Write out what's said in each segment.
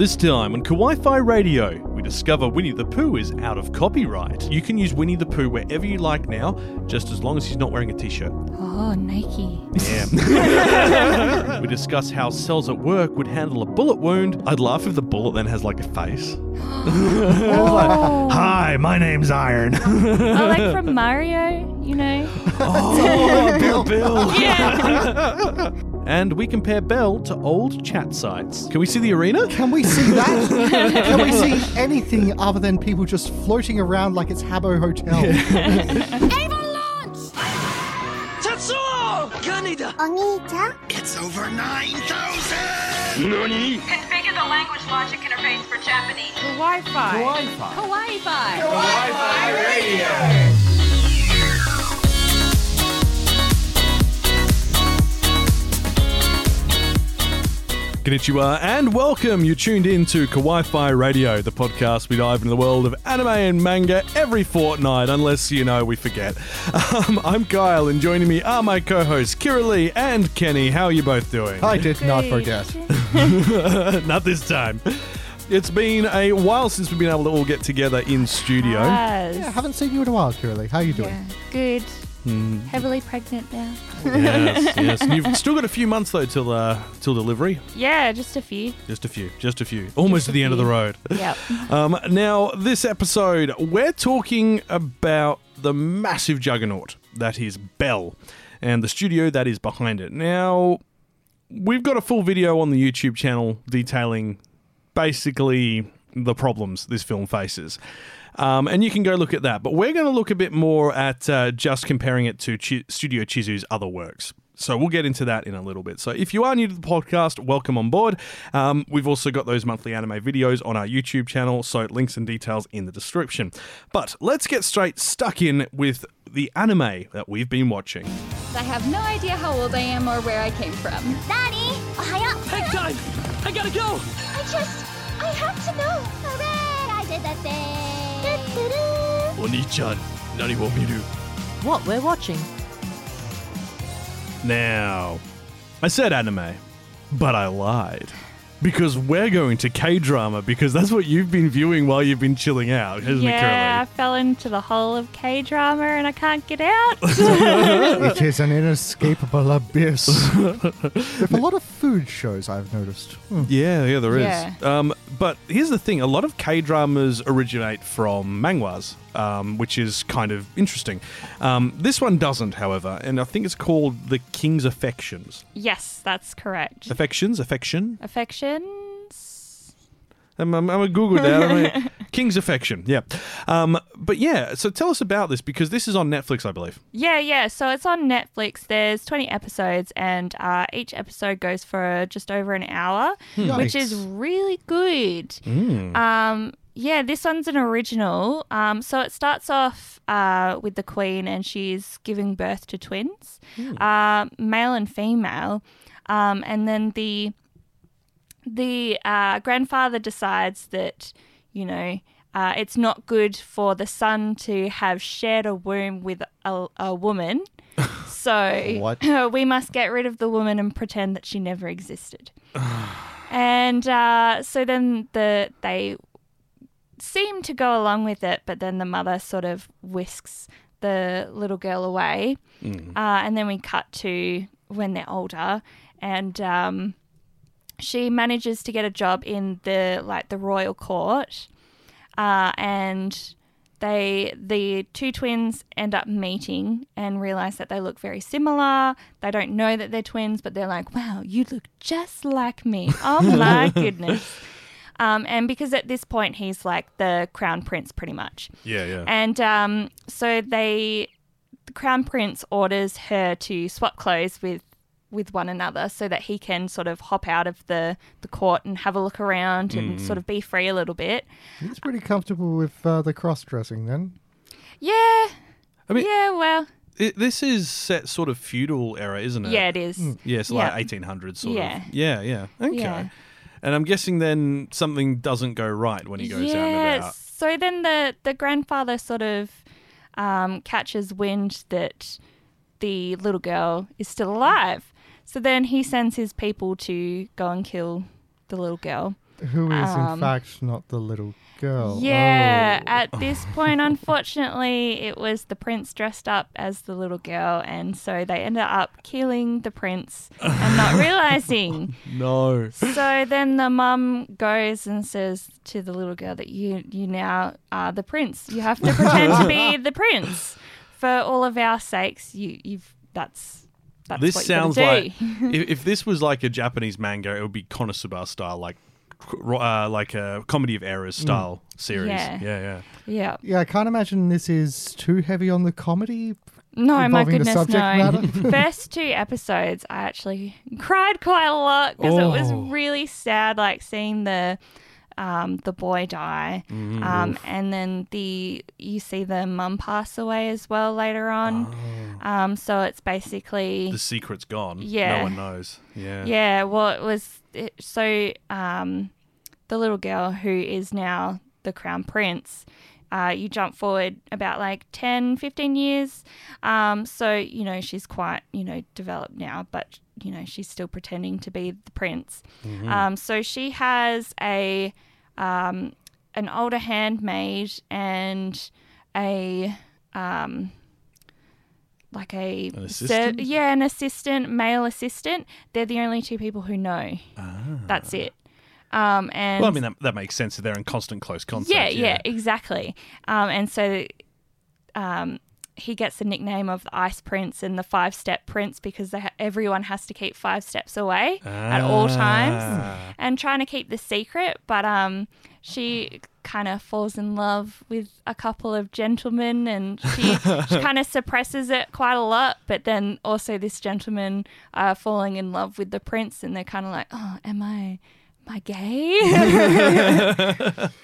This time on Kawaii Fi Radio, we discover Winnie the Pooh is out of copyright. You can use Winnie the Pooh wherever you like now, just as long as he's not wearing a t shirt. Oh, Nike. Yeah. we discuss how cells at work would handle a bullet wound. I'd laugh if the bullet then has like a face. Oh, Hi, my name's Iron. oh like from Mario, you know? oh, Bill Bill. Yeah and we compare Belle to old chat sites. Can we see the arena? Can we see that? Can we see anything other than people just floating around like it's Habbo Hotel? Avalanche! Tetsuo! Kaneda! Onita? It's over 9,000! Nani? Configure the language logic interface for Japanese. Wi-Fi. Wi-Fi. Hawaii Fi. Wi-Fi Radio! Konnichiwa and welcome. You're tuned in to Kawaii Fi Radio, the podcast we dive into the world of anime and manga every fortnight, unless, you know, we forget. Um, I'm Kyle, and joining me are my co hosts, Kira Lee and Kenny. How are you both doing? I did not forget. Not this time. It's been a while since we've been able to all get together in studio. Yes. Yeah, I haven't seen you in a while, Kira Lee. How are you doing? Yeah. Good. Hmm. Heavily pregnant now. yes, yes. And you've still got a few months though till uh, till delivery. Yeah, just a few. Just a few, just a few. Almost to the end of the road. Yep. Um, now, this episode, we're talking about the massive juggernaut that is Belle and the studio that is behind it. Now, we've got a full video on the YouTube channel detailing basically the problems this film faces. Um, and you can go look at that. But we're going to look a bit more at uh, just comparing it to Ch- Studio Chizu's other works. So we'll get into that in a little bit. So if you are new to the podcast, welcome on board. Um, we've also got those monthly anime videos on our YouTube channel, so links and details in the description. But let's get straight stuck in with the anime that we've been watching. I have no idea how old I am or where I came from. Nani, ohayou. Hang time! I gotta go. I just, I have to know. Hooray! I did that thing. Oni-chan, nani wo miru? What we're watching. Now, I said anime, but I lied. Because we're going to K drama because that's what you've been viewing while you've been chilling out, hasn't it, Carol? yeah, I fell into the hole of K drama and I can't get out. it is an inescapable abyss. There's a lot of food shows I've noticed. Hmm. Yeah, yeah, there is. Yeah. Um, but here's the thing: a lot of K dramas originate from manhwas, um, which is kind of interesting. Um, this one doesn't, however, and I think it's called The King's Affections. yes, that's correct. Affections, affection. Affections. I'm, I'm, I'm a Google that. I mean, King's Affection, yeah. Um, but yeah, so tell us about this because this is on Netflix, I believe. Yeah, yeah. So it's on Netflix. There's 20 episodes, and uh, each episode goes for just over an hour, which is really good. Hmm. Um, yeah, this one's an original. Um, so it starts off uh, with the queen, and she's giving birth to twins, uh, male and female. Um, and then the the uh, grandfather decides that you know uh, it's not good for the son to have shared a womb with a, a woman. So we must get rid of the woman and pretend that she never existed. and uh, so then the they seem to go along with it, but then the mother sort of whisks the little girl away. Uh, and then we cut to when they're older, and um, she manages to get a job in the like the royal court, uh, and they the two twins end up meeting and realize that they look very similar. They don't know that they're twins, but they're like, "Wow, you look just like me." Oh my goodness. Um, and because at this point he's like the crown prince, pretty much. Yeah, yeah. And um, so they, the crown prince orders her to swap clothes with with one another so that he can sort of hop out of the, the court and have a look around and Mm. sort of be free a little bit. He's pretty comfortable with uh, the cross dressing then. Yeah. I mean- yeah, well, It, this is set sort of feudal era, isn't it? yeah, it is. Yeah, so Yeah. like 1800s sort Yeah. of. Yeah, yeah. Okay. Yeah. And I'm guessing then something doesn't go right when he goes out and yeah. about. So then the, the grandfather sort of um, catches wind that the little girl is still alive. So then he sends his people to go and kill the little girl. Who is in Um, fact not the little girl. Yeah, Oh. at this point, unfortunately, it was the prince dressed up as the little girl, and so they ended up killing the prince and not realizing. No. So then the mum goes and says to the little girl that you you now are the prince. You have to pretend to be the prince for all of our sakes. You you've that's that's this what sounds you like if, if this was like a Japanese manga, it would be Konosuba style, like uh, like a comedy of errors style series. Yeah. yeah, yeah. yeah. Yeah, I can't imagine this is too heavy on the comedy. No, my involving the goodness, no. matter? First two episodes, I actually cried quite a lot because it was Oh. really sad, like seeing the um, the boy die, Mm-hmm. um, and then the you see the mum pass away as well later on. Um, so it's basically Oh. The secret's gone. Yeah. no one knows. Yeah, yeah. Well, it was it, so um, the little girl who is now the crown prince. Uh, you jump forward about like 10, 15 years. Um, so, you know, she's quite, you know, developed now, but, you know, she's still pretending to be the prince. Um, so she has a um, an older handmaid and a um, like a An ser- yeah, an assistant, male assistant. They're the only two people who know. That's it. Um, and Ah. Well, I mean that, that makes sense if they're in constant close contact. yeah, yeah, exactly. Um, and so um, he gets the nickname of the Ice Prince and the Five Step Prince because they ha- everyone has to keep five steps away at all times Ah. and trying to keep the secret. But um, she kind of falls in love with a couple of gentlemen and she, she kind of suppresses it quite a lot. But then also this gentleman uh, falling in love with the prince and they're kind of like, oh, am I... Am I gay?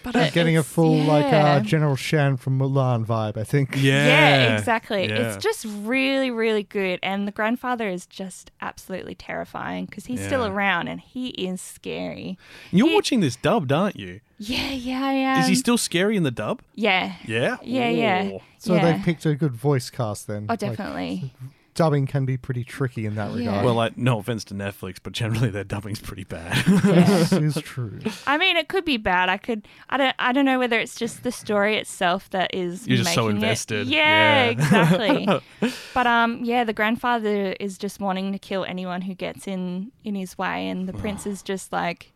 but it- Getting a it's- full like uh, General Shang from Mulan vibe, I think. Yeah, Yeah, exactly. Yeah. It's just really, really good. And the grandfather is just absolutely terrifying because he's still around and he is scary. You're He- watching this dubbed, aren't you? Yeah, yeah, I am. Is he still scary in the dub? Yeah. Yeah, Yeah, yeah. So yeah. they've picked a good voice cast then. Oh, Like, definitely. Dubbing can be pretty tricky in that Yeah. regard. Well, like no offense to Netflix, but generally their dubbing's pretty bad. this is true. I mean, it could be bad. I could. I don't. I don't know whether it's just the story itself that is. You're just so making it- invested. Yeah, Yeah. exactly. but um, yeah, the grandfather is just wanting to kill anyone who gets in in his way, and the prince is just like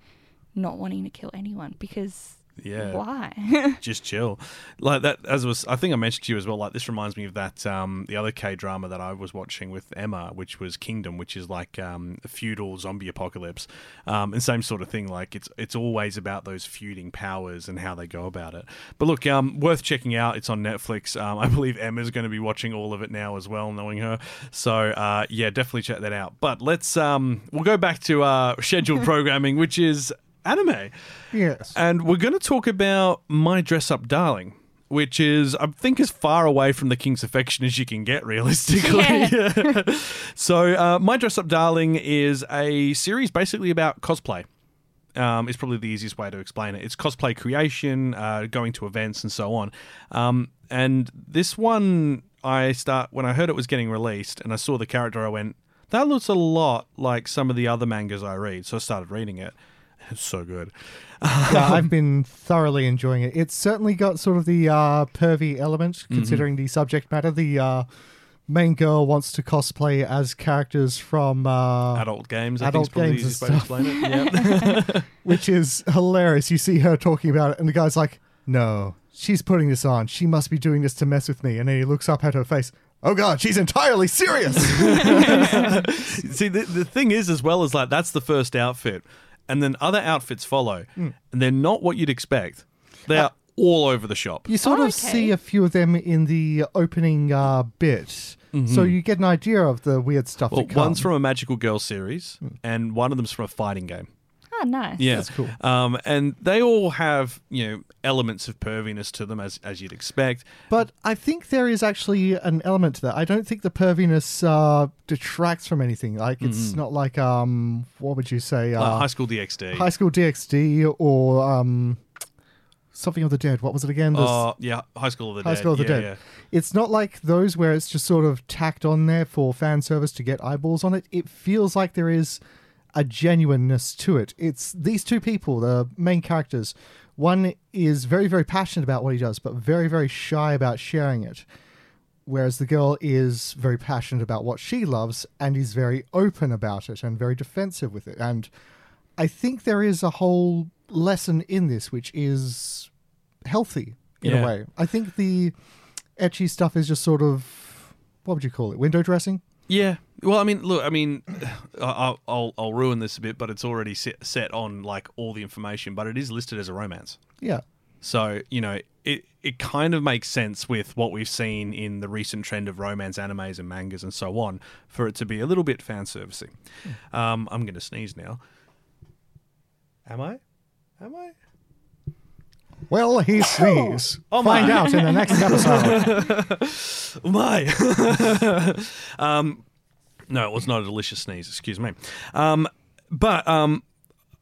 not wanting to kill anyone because yeah, why? just chill. Like that, as was, I think I mentioned to you as well. Like this reminds me of that um, the other K drama that I was watching with Emma, which was Kingdom, which is like um, a feudal zombie apocalypse, um, and same sort of thing. Like it's it's always about those feuding powers and how they go about it. But look, um, worth checking out. It's on Netflix. Um, I believe Emma's going to be watching all of it now as well, knowing her. So uh, yeah, definitely check that out. But let's um, we'll go back to uh, scheduled programming, which is anime. Yes. And we're going to talk about My Dress Up Darling, which is, I think, as far away from the King's Affection as you can get, realistically. Yeah. so, uh, My Dress Up Darling is a series basically about cosplay. Um, is probably the easiest way to explain it. It's cosplay creation, uh, going to events, and so on. Um, and this one, I start when I heard it was getting released, and I saw the character, I went, "That looks a lot like some of the other mangas I read." So I started reading it. It's so good. yeah, I've been thoroughly enjoying it. It's certainly got sort of the uh, pervy element, Mm-hmm. considering the subject matter. The uh, main girl wants to cosplay as characters from, uh, adult games. I adult think games and easiest way to explain it. Yep. which is hilarious. You see her talking about it, and the guy's like, "No, she's putting this on. She must be doing this to mess with me." And then he looks up at her face. Oh God, she's entirely serious. See, the, the thing is, as well as like that's the first outfit, and then other outfits follow, mm. and they're not what you'd expect. They uh, are all over the shop. You sort Oh, of okay. see a few of them in the opening uh, bit, so mm-hmm. you get an idea of the weird stuff. Well, to come. one's from a Magical Girl series, mm. and one of them's from a fighting game. Oh, nice. Yeah, That's cool. Um, and they all have you know elements of perviness to them, as as you'd expect. But I think there is actually an element to that. I don't think the perviness uh, detracts from anything. Like it's not like um, what would you say? Uh, Like High School DxD. High School DxD or um, something of the dead. What was it again? This- Oh yeah, High School of the High Dead. School of the yeah, Dead. yeah. It's not like those where it's just sort of tacked on there for fan service to get eyeballs on it. It feels like there is a genuineness to it. It's these two people, the main characters. One is very, very passionate about what he does, but very, very shy about sharing it. Whereas the girl is very passionate about what she loves and is very open about it and very defensive with it. And I think there is a whole lesson in this which is healthy in Yeah. a way. I think the ecchi stuff is just sort of what would you call it? Window dressing? Yeah. Well, I mean, look, I mean, I'll, I'll, I'll ruin this a bit, but it's already set, set on like all the information, but it is listed as a romance. Yeah. So, you know, it, it kind of makes sense with what we've seen in the recent trend of romance animes and mangas and so on for it to be a little bit fan servicey. Um, I'm going to sneeze now. Am I? Am I? Well, he sneezed. Oh Find my. out in the next episode. Oh my. um, no, it was not a delicious sneeze. Excuse me. Um, but um,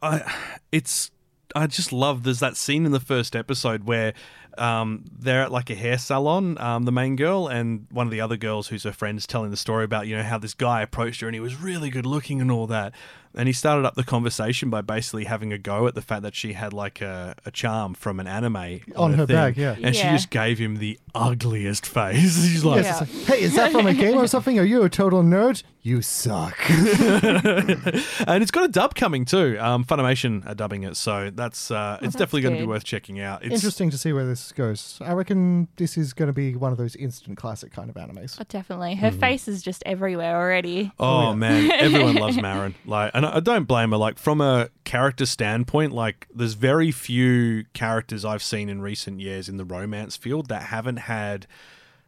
I, it's I just love. There's that scene in the first episode where um, they're at like a hair salon, um, the main girl and one of the other girls who's her friend is telling the story about you know how this guy approached her and he was really good looking and all that. And he started up the conversation by basically having a go at the fact that she had like a, a charm from an anime On her thing. bag, yeah. And she just gave him the ugliest face. She's like, Yes, it's like, hey, is that from a game or something? Are you a total nerd? You suck. and it's got a dub coming too. Um, Funimation are dubbing it, so that's uh, it's that's definitely going to be worth checking out. It's, Interesting to see where this goes. I reckon this is going to be one of those instant classic kind of animes. Oh, definitely. Her face is just everywhere already. Oh man, everyone loves Marin. Like, and I don't blame her. Like from a character standpoint, like there's very few characters I've seen in recent years in the romance field that haven't had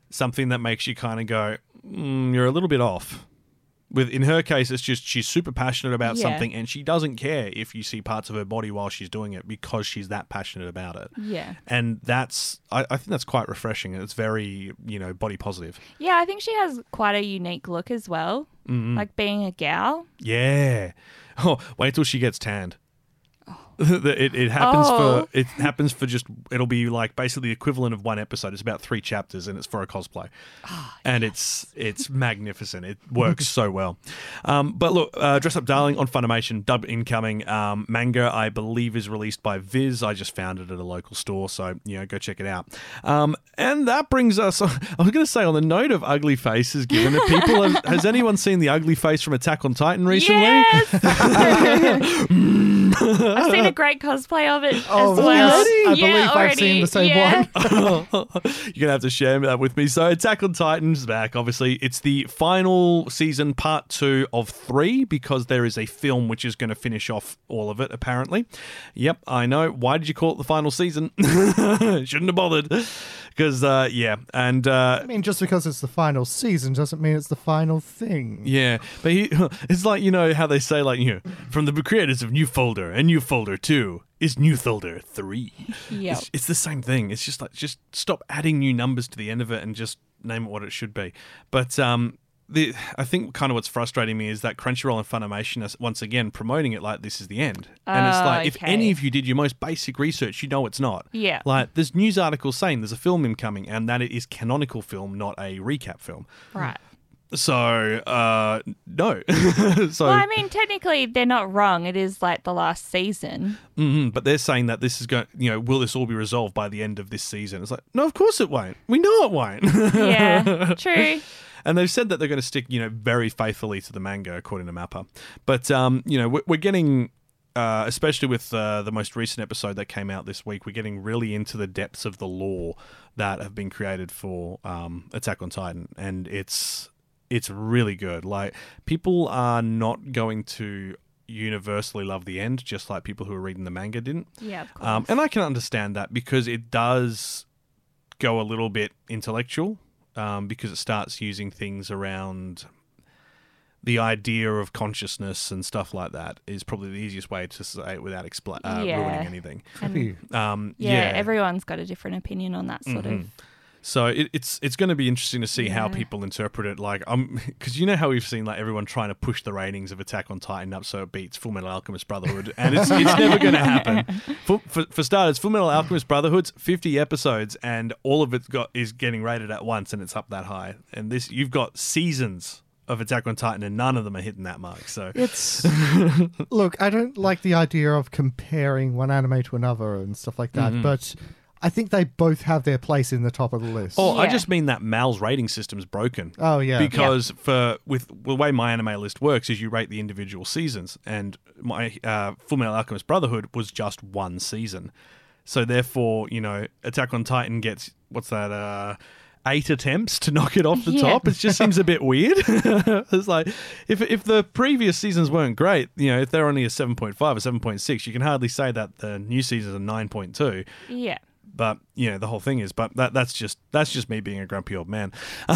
something that makes you kind of go, mm, "You're a little bit off." With in her case, it's just she's super passionate about Yeah. something, and she doesn't care if you see parts of her body while she's doing it because she's that passionate about it. Yeah. and that's I, I think that's quite refreshing it's very you know body positive Yeah, I think she has quite a unique look as well. Mm-hmm. Like being a gal. yeah oh wait till she gets tanned it, it happens Oh. for it happens for just it'll be like basically the equivalent of one episode. It's about three chapters and it's for a cosplay. And it's it's magnificent. It works so well. Um, but look uh, dress up darling on funimation dub incoming. Um, manga i believe is released by viz. I just found it at a local store so you know go check it out. Um, and that brings us i was going to say on the note of ugly faces given that people have, has anyone seen the ugly face from attack on titan recently? Yes! I've seen a great cosplay of it Oh, as well. really? I Yeah, believe I've seen the same yeah. one. You're gonna have to share that with me. So, Attack on Titan's back. Obviously, it's the final season, part two of three, because there is a film which is going to finish off all of it. Apparently, yep, I know. Why did you call it the final season? Shouldn't have bothered. Because, uh, yeah, and uh, I mean, just because it's the final season doesn't mean it's the final thing. yeah, but he, it's like you know how they say like you know from the creators of New Folder and New Folder Two is New Folder Three. Yep. It's, it's the same thing. It's just like just stop adding new numbers to the end of it and just name it what it should be. But um, the I think kind of what's frustrating me is that Crunchyroll and Funimation are once again promoting it like this is the end, and it's like if okay. any of you did your most basic research, you know it's not. Yeah. Like there's news articles saying there's a film incoming and that it is canonical film, not a recap film. Right. So, uh, no. so, Well, I mean, technically, they're not wrong. It is like the last season. mhm, but they're saying that this is going, you know, will this all be resolved by the end of this season? It's like, no, of course it won't. We know it won't. Yeah, true. And they've said that they're going to stick, you know, very faithfully to the manga, according to Mappa. But, um, you know, we're, we're getting. Uh, especially with uh, the most recent episode that came out this week, we're getting really into the depths of the lore that have been created for um, Attack on Titan, and it's it's really good. Like people are not going to universally love the end, just like people who are reading the manga didn't. Yeah, of course. Um, and I can understand that because it does go a little bit intellectual um, because it starts using things around the idea of consciousness and stuff like that is probably the easiest way to say it without expla- uh, Yeah. ruining anything. Um, yeah, yeah, everyone's got a different opinion on that sort of. So it, it's it's going to be interesting to see how people interpret it. Like, um, because you know how we've seen like everyone trying to push the ratings of Attack on Titan up so it beats Full Metal Alchemist Brotherhood, and it's, it's never going to happen. For, for for starters, Full Metal Alchemist Brotherhood's fifty episodes, and all of it got is getting rated at once, and it's up that high. And this you've got seasons of Attack on Titan, and none of them are hitting that mark. So It's look, I don't like the idea of comparing one anime to another and stuff like that, Mm-hmm. but I think they both have their place in the top of the list. Oh, I Yeah. just mean that Mal's rating system's broken. Oh, yeah. Because for with the way my anime list works is you rate the individual seasons, and my uh, Full Metal Alchemist Brotherhood was just one season, so therefore you know Attack on Titan gets what's that uh, eight attempts to knock it off the Yeah. top. It just seems a bit weird. it's like if if the previous seasons weren't great, you know, if they're only a seven point five or seven point six, you can hardly say that the new seasons are nine point two Yeah. But you know the whole thing is but that that's just that's just me being a grumpy old man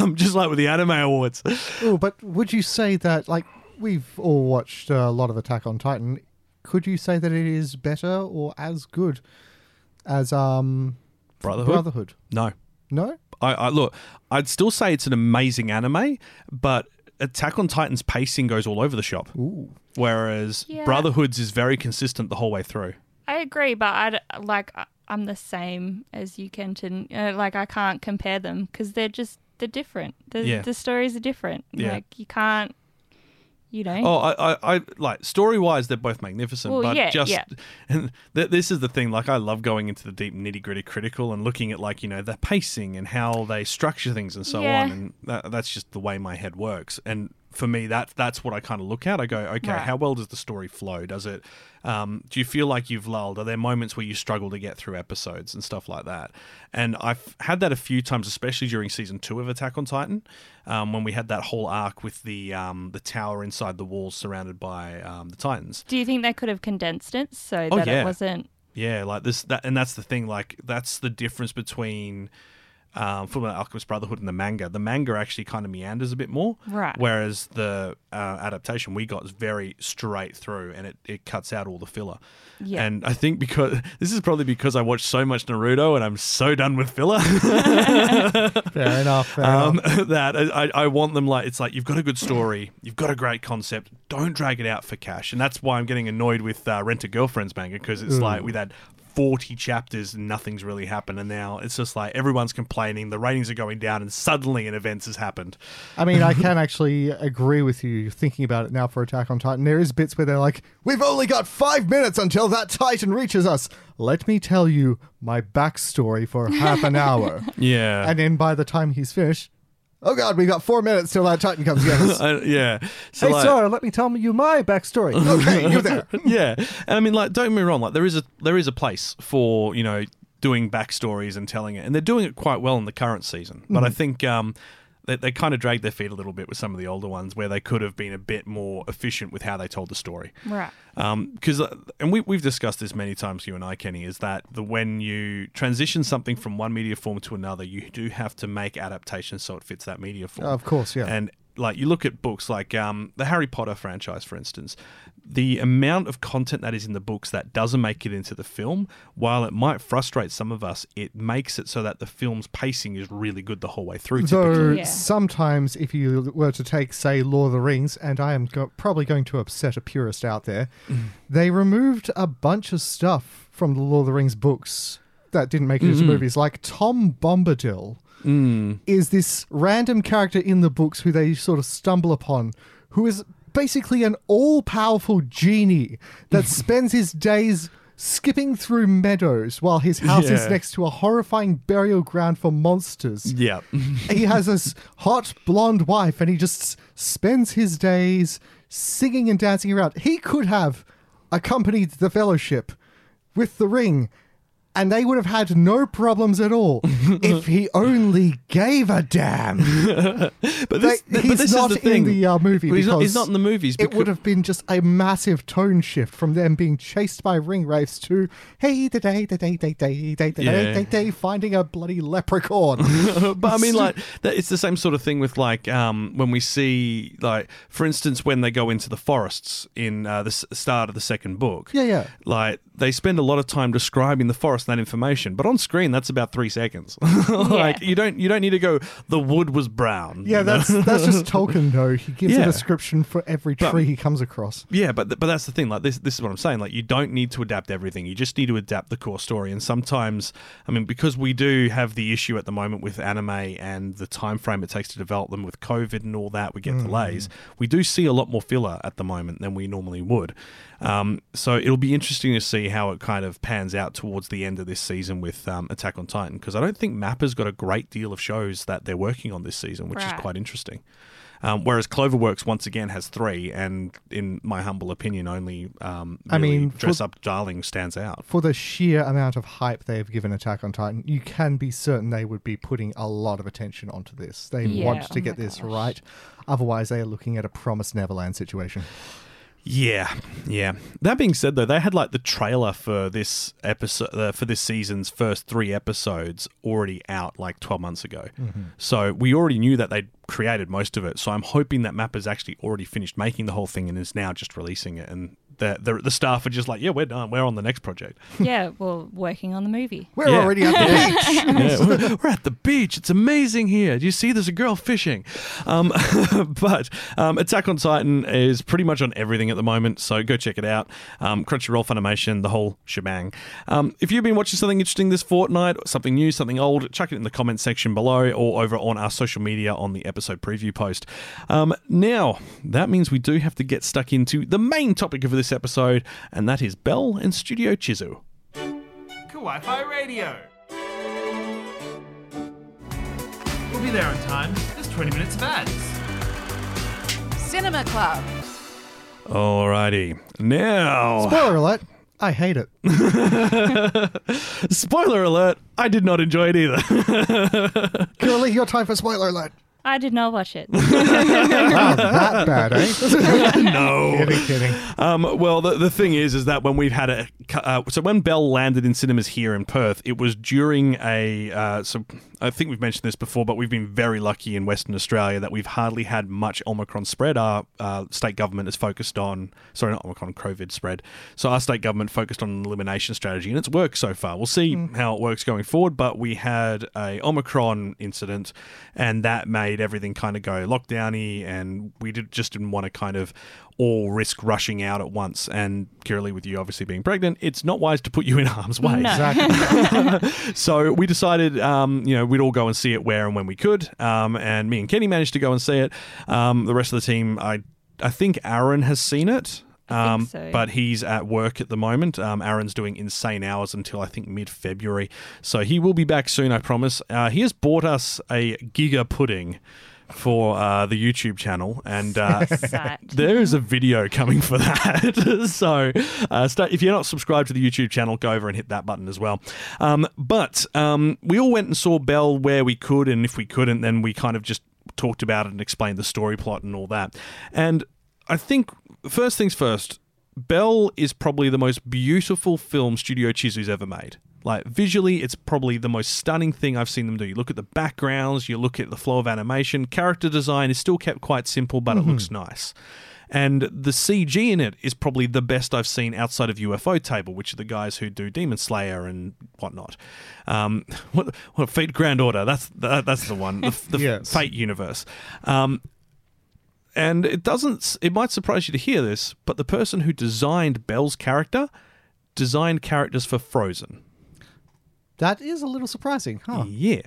um, just like with the anime awards Oh, but would you say that like we've all watched a lot of Attack on Titan? Could you say that it is better or as good as um Brotherhood? Brotherhood? no No. I, I look i'd still say it's an amazing anime but attack on titan's pacing goes all over the shop Ooh. whereas Yeah. brotherhood's is very consistent the whole way through I agree, but I d- like I- I'm the same as you, Kenton. Uh, like I can't compare them because they're just they're different. The, Yeah. the stories are different. Yeah. Like you can't, you know. Oh, I, I, I like story wise, they're both magnificent. Well, but yeah, just, yeah. and th- this is the thing. Like, I love going into the deep nitty gritty critical and looking at like you know the pacing and how they structure things and so Yeah. on. And that, that's just the way my head works. And for me, that that's what I kind of look at. I go, okay, Right. how well does the story flow? Does it? Um, do you feel like you've lulled? Are there moments where you struggle to get through episodes and stuff like that? And I've had that a few times, especially during season two of Attack on Titan, um, when we had that whole arc with the um, the tower inside the walls surrounded by um, the Titans. Do you think they could have condensed it so Oh, that yeah. it wasn't? Yeah, like this, that, and that's the thing. Like that's the difference between um, Fullmetal Alchemist Brotherhood and the manga. The manga actually kind of meanders a bit more, Right. Whereas the uh, adaptation we got is very straight through, and it, it cuts out all the filler. Yeah. And I think because this is probably because I watched so much Naruto and I'm so done with filler. Fair enough. Fair um, enough. that I, I want them like it's like you've got a good story, you've got a great concept. Don't drag it out for cash, and that's why I'm getting annoyed with uh, Rent a Girlfriend's manga because it's like we've had 40 chapters and nothing's really happened, and now it's just like everyone's complaining, the ratings are going down, and suddenly an event has happened. I mean, I can actually agree with you thinking about it now for Attack on Titan. There is bits where they're like, "We've only got five minutes until that Titan reaches us. Let me tell you my backstory for half an hour." Yeah, and then by the time he's finished, oh god, we've got four minutes till that Titan comes again. I- yeah. So hey, like- sir, let me tell you my backstory. Okay, you're there. yeah, and I mean, like, don't get me wrong. Like, there is a there is a place for you know doing backstories and telling it, and they're doing it quite well in the current season. But I think um, they, they kind of dragged their feet a little bit with some of the older ones, where they could have been a bit more efficient with how they told the story. Right. Because, and we, we've discussed this many times, you and I, Kenny, is that the when you transition something from one media form to another, you do have to make adaptations so it fits that media form. Of course, yeah. And like you look at books like um, the Harry Potter franchise, for instance, the amount of content that is in the books that doesn't make it into the film, while it might frustrate some of us, it makes it so that the film's pacing is really good the whole way through. typically. Though Yeah. sometimes, if you were to take, say, Lord of the Rings, and I am go- probably going to upset a purist out there, mm. they removed a bunch of stuff from the Lord of the Rings books that didn't make it into mm. movies, like Tom Bombadil mm. is this random character in the books who they sort of stumble upon, who is basically an all-powerful genie that spends his days skipping through meadows while his house is next to a horrifying burial ground for monsters Yeah. he has this hot blonde wife and he just spends his days singing and dancing around. He could have accompanied the fellowship with the ring and they would have had no problems at all if he only gave a damn. but this, They- but he's this not is the thing. in the uh, movie Well, he's, not, he's because not in the movies. it would because- have been just a massive tone shift from them being chased by ring wraiths to hey the day the day day day day day day finding a bloody leprechaun. but I mean, like that, it's the same sort of thing with like um, when we see, like, for instance, when they go into the forests in uh, the start of the second book. Yeah, yeah. Like they spend a lot of time describing the forest and that information, but on screen that's about three seconds. like Yeah. you don't you don't need to go. The wood was brown. Yeah, you know? that's that's just Tolkien though. He gives Yeah. a description for every But- tree he comes across. Yeah, but but that's the thing. Like this, this is what I'm saying. Like you don't need to adapt everything. You just need to adapt the core story. And sometimes, I mean, because we do have the issue at the moment with anime and the time frame it takes to develop them with COVID and all that, we get mm. delays. We do see a lot more filler at the moment than we normally would. Um, so it'll be interesting to see how it kind of pans out towards the end of this season with um, Attack on Titan. Because I don't think Mappa's got a great deal of shows that they're working on this season, which is quite interesting. Um, whereas Cloverworks once again has three, and in my humble opinion, only um, I mean, dress for- up darling stands out. For the sheer amount of hype they have given Attack on Titan, you can be certain they would be putting a lot of attention onto this. They Yeah, want oh to get this gosh. right. Otherwise, they are looking at a promised Neverland situation. Yeah, yeah. That being said, though, they had like the trailer for this episode uh, for this season's first three episodes already out like twelve months ago. So we already knew that they'd created most of it. So I'm hoping that Mappa's actually already finished making the whole thing and is now just releasing it. And the the, the staff are just like, yeah, we're done. We're on the next project. yeah, well, working on the movie. We're Yeah. already at the beach. Yeah, we're, we're at the beach. It's amazing here. Do you see? There's a girl fishing. Um, but um, Attack on Titan is pretty much on everything at the moment, so go check it out. Um, Crunchyroll Funimation, the whole shebang. Um, if you've been watching something interesting this fortnight, something new, something old, chuck it in the comment section below or over on our social media on the episode preview post. Um, now, that means we do have to get stuck into the main topic of this episode, and that is Belle and Studio Chizu. Kawaii Fi Radio. We'll be there on time. There's 20 minutes of ads. Cinema Club. Alrighty. Now. Spoiler alert. I hate it. Spoiler alert, I did not enjoy it either. Kiralee, your time for spoiler alert. I did not watch it. Oh, that bad, eh? no. kidding, kidding. Um, well, the, the thing is, is that when we've had a. Uh, so when Belle landed in cinemas here in Perth, it was during a. Uh, so I think we've mentioned this before, but we've been very lucky in Western Australia that we've hardly had much Omicron spread. Our uh, state government is focused on. Sorry, not Omicron, COVID spread. So our state government focused on an elimination strategy, and it's worked so far. We'll see how it works going forward, but we had a Omicron incident, and that made everything kind of go lockdowny, and we did, just didn't want to kind of all risk rushing out at once. And Kiralee, with you obviously being pregnant, it's not wise to put you in harm's way. No. Exactly. So we decided, um, you know, we'd all go and see it where and when we could. Um, and me and Kenny managed to go and see it. Um, the rest of the team, I, I think Aaron has seen it. Um, so. But he's at work at the moment. Um, Aaron's doing insane hours until I think mid February. So he will be back soon, I promise. Uh, he has bought us a Giga pudding for uh, the YouTube channel. And uh, there is a video coming for that. so, uh, start, if you're not subscribed to the YouTube channel, go over and hit that button as well. Um, but um, we all went and saw Belle where we could, and if we couldn't, then we kind of just talked about it and explained the story plot and all that. And I think first things first, Belle is probably the most beautiful film Studio Chizu's ever made. Like visually, it's probably the most stunning thing I've seen them do. You look at the backgrounds, you look at the flow of animation, character design is still kept quite simple, but it looks nice. And the CG in it is probably the best I've seen outside of ufotable, which are the guys who do Demon Slayer and whatnot. Um, what, what Fate Grand Order? That's that, that's the one. The, the Yes. Fate universe. Um, and it doesn't. It might surprise you to hear this, but the person who designed Belle's character designed characters for Frozen. That is a little surprising, huh? Yeah,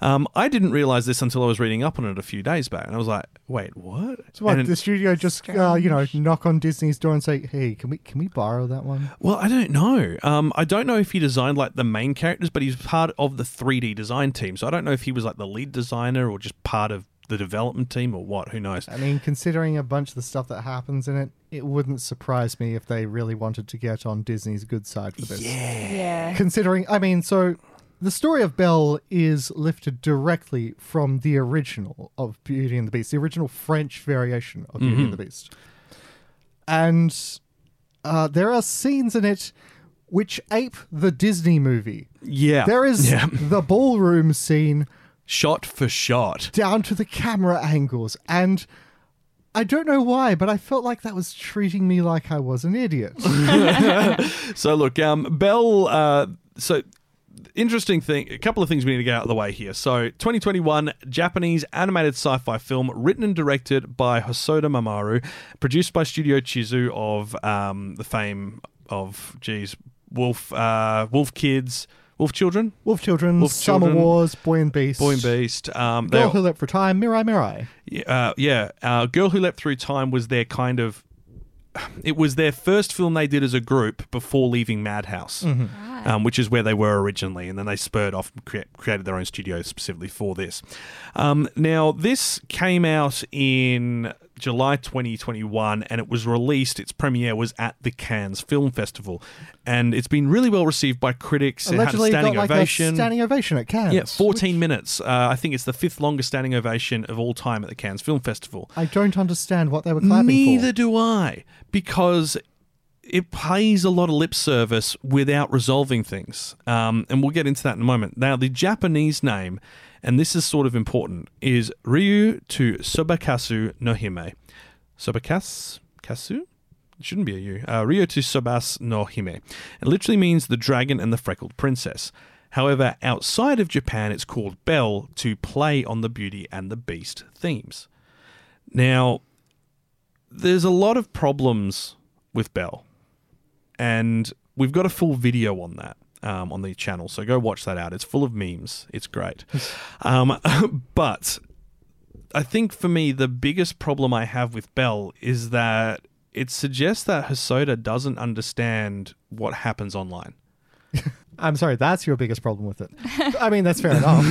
um, I didn't realize this until I was reading up on it a few days back, and I was like, "Wait, what?" So what, And the studio just uh, you know knock on Disney's door and say, "Hey, can we can we borrow that one?" Well, I don't know. Um, I don't know if he designed like the main characters, but he's part of the 3D design team. So I don't know if he was like the lead designer or just part of the development team or what. Who knows? I mean, considering a bunch of the stuff that happens in it, it wouldn't surprise me if they really wanted to get on Disney's good side for this. yeah. yeah. Considering, I mean, so the story of Belle is lifted directly from the original of Beauty and the Beast, the original French variation of Beauty and the Beast. And uh, there are scenes in it which ape the Disney movie. Yeah, There is yeah. the ballroom scene shot for shot. down to the camera angles and I don't know why, but I felt like that was treating me like I was an idiot. So look, um, Belle. Uh, so interesting thing. A couple of things we need to get out of the way here. So 2021 Japanese animated sci-fi film written and directed by Hosoda Mamoru, produced by Studio Chizu of um, the fame of geez Wolf uh, Wolf Kids Wolf Children Wolf Children, Wolf Summer Children, Wars, Boy and Beast, Boy and Beast. Um, they- Girl Who Leapt for Time, Mirai Mirai. uh, yeah, uh, Girl Who Leapt Through Time was their kind of. It was their first film they did as a group before leaving Madhouse, um, which is where they were originally, and then they spurred off and crea- created their own studio specifically for this. Um, now, this came out in July 2021, and it was released. Its premiere was at the Cannes Film Festival, and it's been really well received by critics. Allegedly it had a standing got like ovation. a standing ovation at Cannes. yeah, 14 minutes. Uh, I think it's the fifth longest standing ovation of all time at the Cannes Film Festival. I don't understand what they were clapping Neither for. do I, because it pays a lot of lip service without resolving things. Um, and we'll get into that in a moment. Now, the Japanese name, and this is sort of important, is Ryu to Sobakasu no Hime. Sobakas? Kasu? It shouldn't be a U. Uh, Ryo to Sobas no Hime. It literally means the dragon and the freckled princess. However, outside of Japan, it's called Belle to play on the Beauty and the Beast themes. Now, there's a lot of problems with Belle, and we've got a full video on that um, on the channel. So go watch that out. It's full of memes. It's great. um, but I think for me, the biggest problem I have with Belle is that it suggests that Hosoda doesn't understand what happens online. I'm sorry, that's your biggest problem with it. I mean, that's fair enough.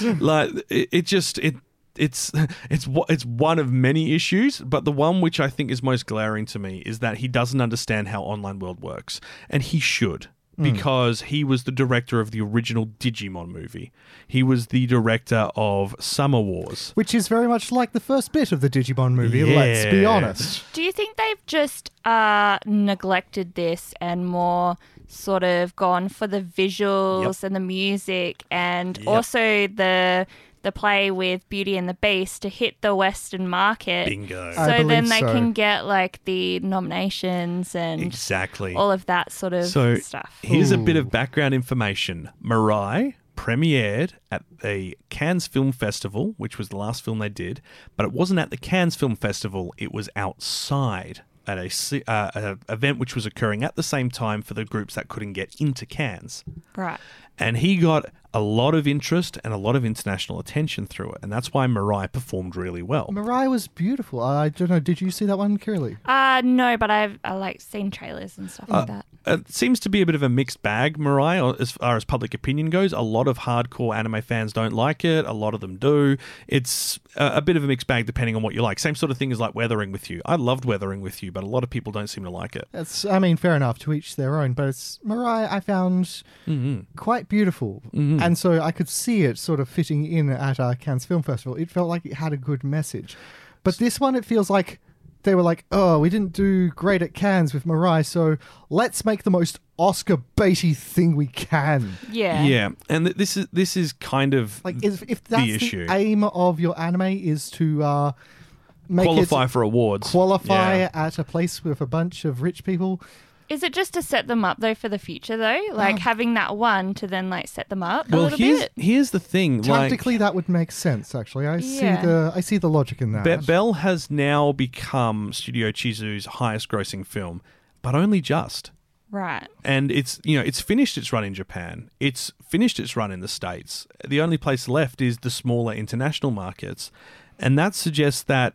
but- like it, it just it it's it's it's one of many issues but the one which i think is most glaring to me is that he doesn't understand how online world works and he should because he was the director of the original digimon movie. He was the director of summer wars. Which is very much like the first bit of the Digimon movie, let's be honest. Do you think they've just uh, neglected this and more sort of gone for the visuals and the music and Yep. also the the play with Beauty and the Beast to hit the Western market? bingo I So then they so. can get like the nominations and exactly all of that sort of So stuff. here's a bit of background information. Mirai premiered at the Cannes Film Festival, which was the last film they did, but it wasn't at the Cannes Film Festival. It was outside at a, uh, a event which was occurring at the same time for the groups that couldn't get into Cannes. Right. And he got a lot of interest and a lot of international attention through it, and that's why Mirai performed really well. Mirai was beautiful. I don't know. Did you see that one, Kiralee? Uh no, but I've I like seen trailers and stuff uh, like that. it seems to be a bit of a mixed bag, Mirai, uh, as far as public opinion goes. A lot of hardcore anime fans don't like it. A lot of them do. It's a, a bit of a mixed bag depending on what you like. Same sort of thing as like Weathering with You. I loved Weathering with You, but a lot of people don't seem to like it. That's, I mean, fair enough. To each their own. But it's Mirai. I found mm-hmm. quite beautiful, mm-hmm. And so I could see it sort of fitting in at uh, Cannes Film Festival. It felt like it had a good message. But this one, it feels like they were like, "Oh, we didn't do great at Cannes with Mirai, so let's make the most Oscar baity thing we can." Yeah. Yeah, and th- this is this is kind of Like, if, if that's the, issue. aim of your anime is to uh, make qualify it for awards. qualify Yeah. at a place with a bunch of rich people, Is it just to set them up though for the future though? Like having that one to then like set them up a Well, little here's bit? here's the thing. Like, Tactically, that would make sense. Actually, I see the I see the logic in that. Be- Belle has now become Studio Chizu's highest grossing film, but only just. Right. and it's you know it's finished its run in Japan. It's finished its run in the states. The only place left is the smaller international markets, and that suggests that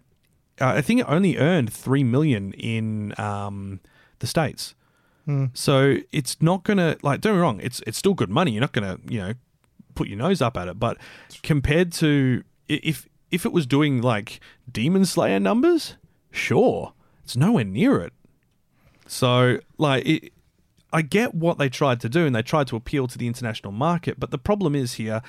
uh, I think it only earned three million in um, the states. Hmm. So it's not gonna like don't get me wrong. It's it's still good money. You're not gonna you know put your nose up at it, but compared to if if it was doing like Demon Slayer numbers, sure, it's nowhere near it. So, like, it, I get what they tried to do, and they tried to appeal to the international market. But the problem is here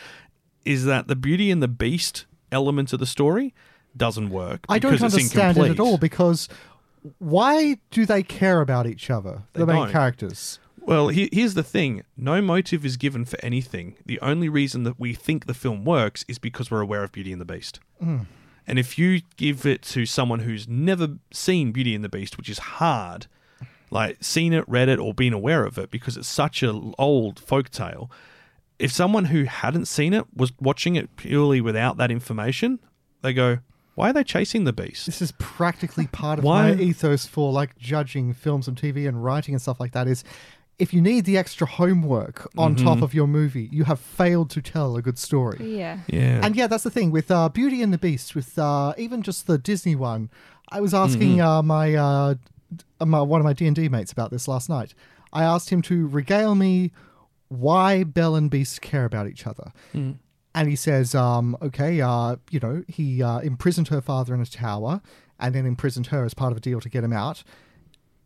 is that the Beauty and the Beast element of the story doesn't work. I don't understand it at all because why do they care about each other, They the main don't. characters? Well, he, here's the thing: no motive is given for anything. The only reason that we think the film works is because we're aware of Beauty and the Beast. Mm. And if you give it to someone who's never seen Beauty and the Beast, which is hard, like seen it, read it, or been aware of it because it's such an old folk tale. If someone who hadn't seen it was watching it purely without that information, they go, "Why are they chasing the beast?" This is practically part of Why- my ethos for like judging films and TV and writing and stuff like that is if you need the extra homework on Mm-hmm. top of your movie, you have failed to tell a good story. Yeah. Yeah, And yeah, that's the thing with uh, Beauty and the Beast, with uh, even just the Disney one. I was asking Mm-hmm. uh, my, uh, my one of my D and D mates about this last night. I asked him to regale me why Belle and Beast care about each other. Mm. And he says, um, okay, uh, you know, he uh, imprisoned her father in a tower and then imprisoned her as part of a deal to get him out.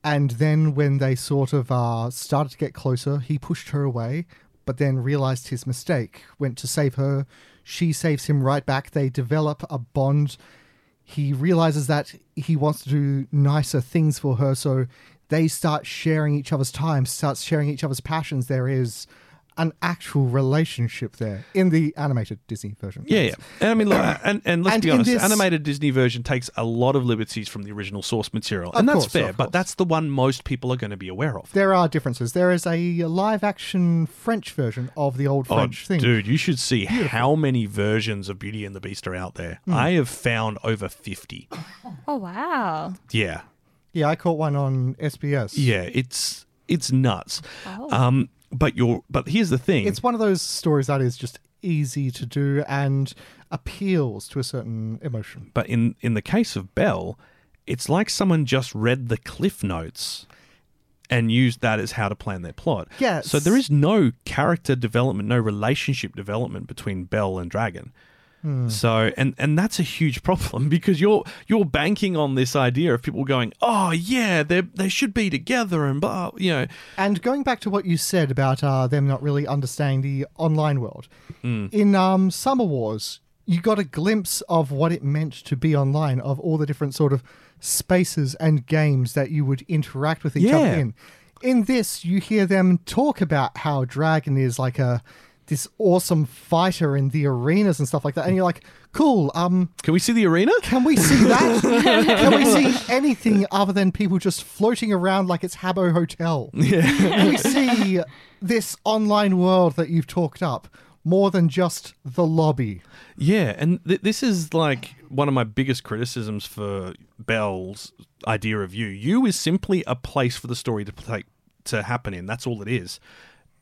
And then when they sort of uh, started to get closer, he pushed her away, but then realized his mistake, went to save her. She saves him right back. They develop a bond. He realizes that he wants to do nicer things for her, so they start sharing each other's time, starts sharing each other's passions. There is an actual relationship there in the animated Disney version. Yeah, yeah. And I mean, look, and, and let's And be honest, this- animated Disney version takes a lot of liberties from the original source material. And Of that's course, fair, of but that's the one most people are going to be aware of. There are differences. There is a live action French version of the old French oh, thing. dude, you should see how many versions of Beauty and the Beast are out there. I have found over 50. Oh wow. Yeah. Yeah, I caught one on SBS. Yeah, it's it's nuts. Oh. Um but you're but here's the thing. It's one of those stories that is just easy to do and appeals to a certain emotion. but in in the case of Belle it's like someone just read the cliff notes and used that as how to plan their plot. Yes. So there is no character development, no relationship development between Belle and Dragon. So and and that's a huge problem because you're you're banking on this idea of people going, oh yeah, they they should be together and blah, you know, And going back to what you said about uh, them not really understanding the online world, Hmm. in um, Summer Wars, you got a glimpse of what it meant to be online, of all the different sort of spaces and games that you would interact with each Yeah. other in. In this, you hear them talk about how Dragon is like a this awesome fighter in the arenas and stuff like that, and you're like, cool. Um, Can we see the arena? can we see that? Can we see anything other than people just floating around like it's Habbo Hotel? Yeah. Can we see this online world that you've talked up more than just the lobby? Yeah, and th- this is like one of my biggest criticisms for Belle's idea of you. You is simply a place for the story to play, to happen in. That's all it is.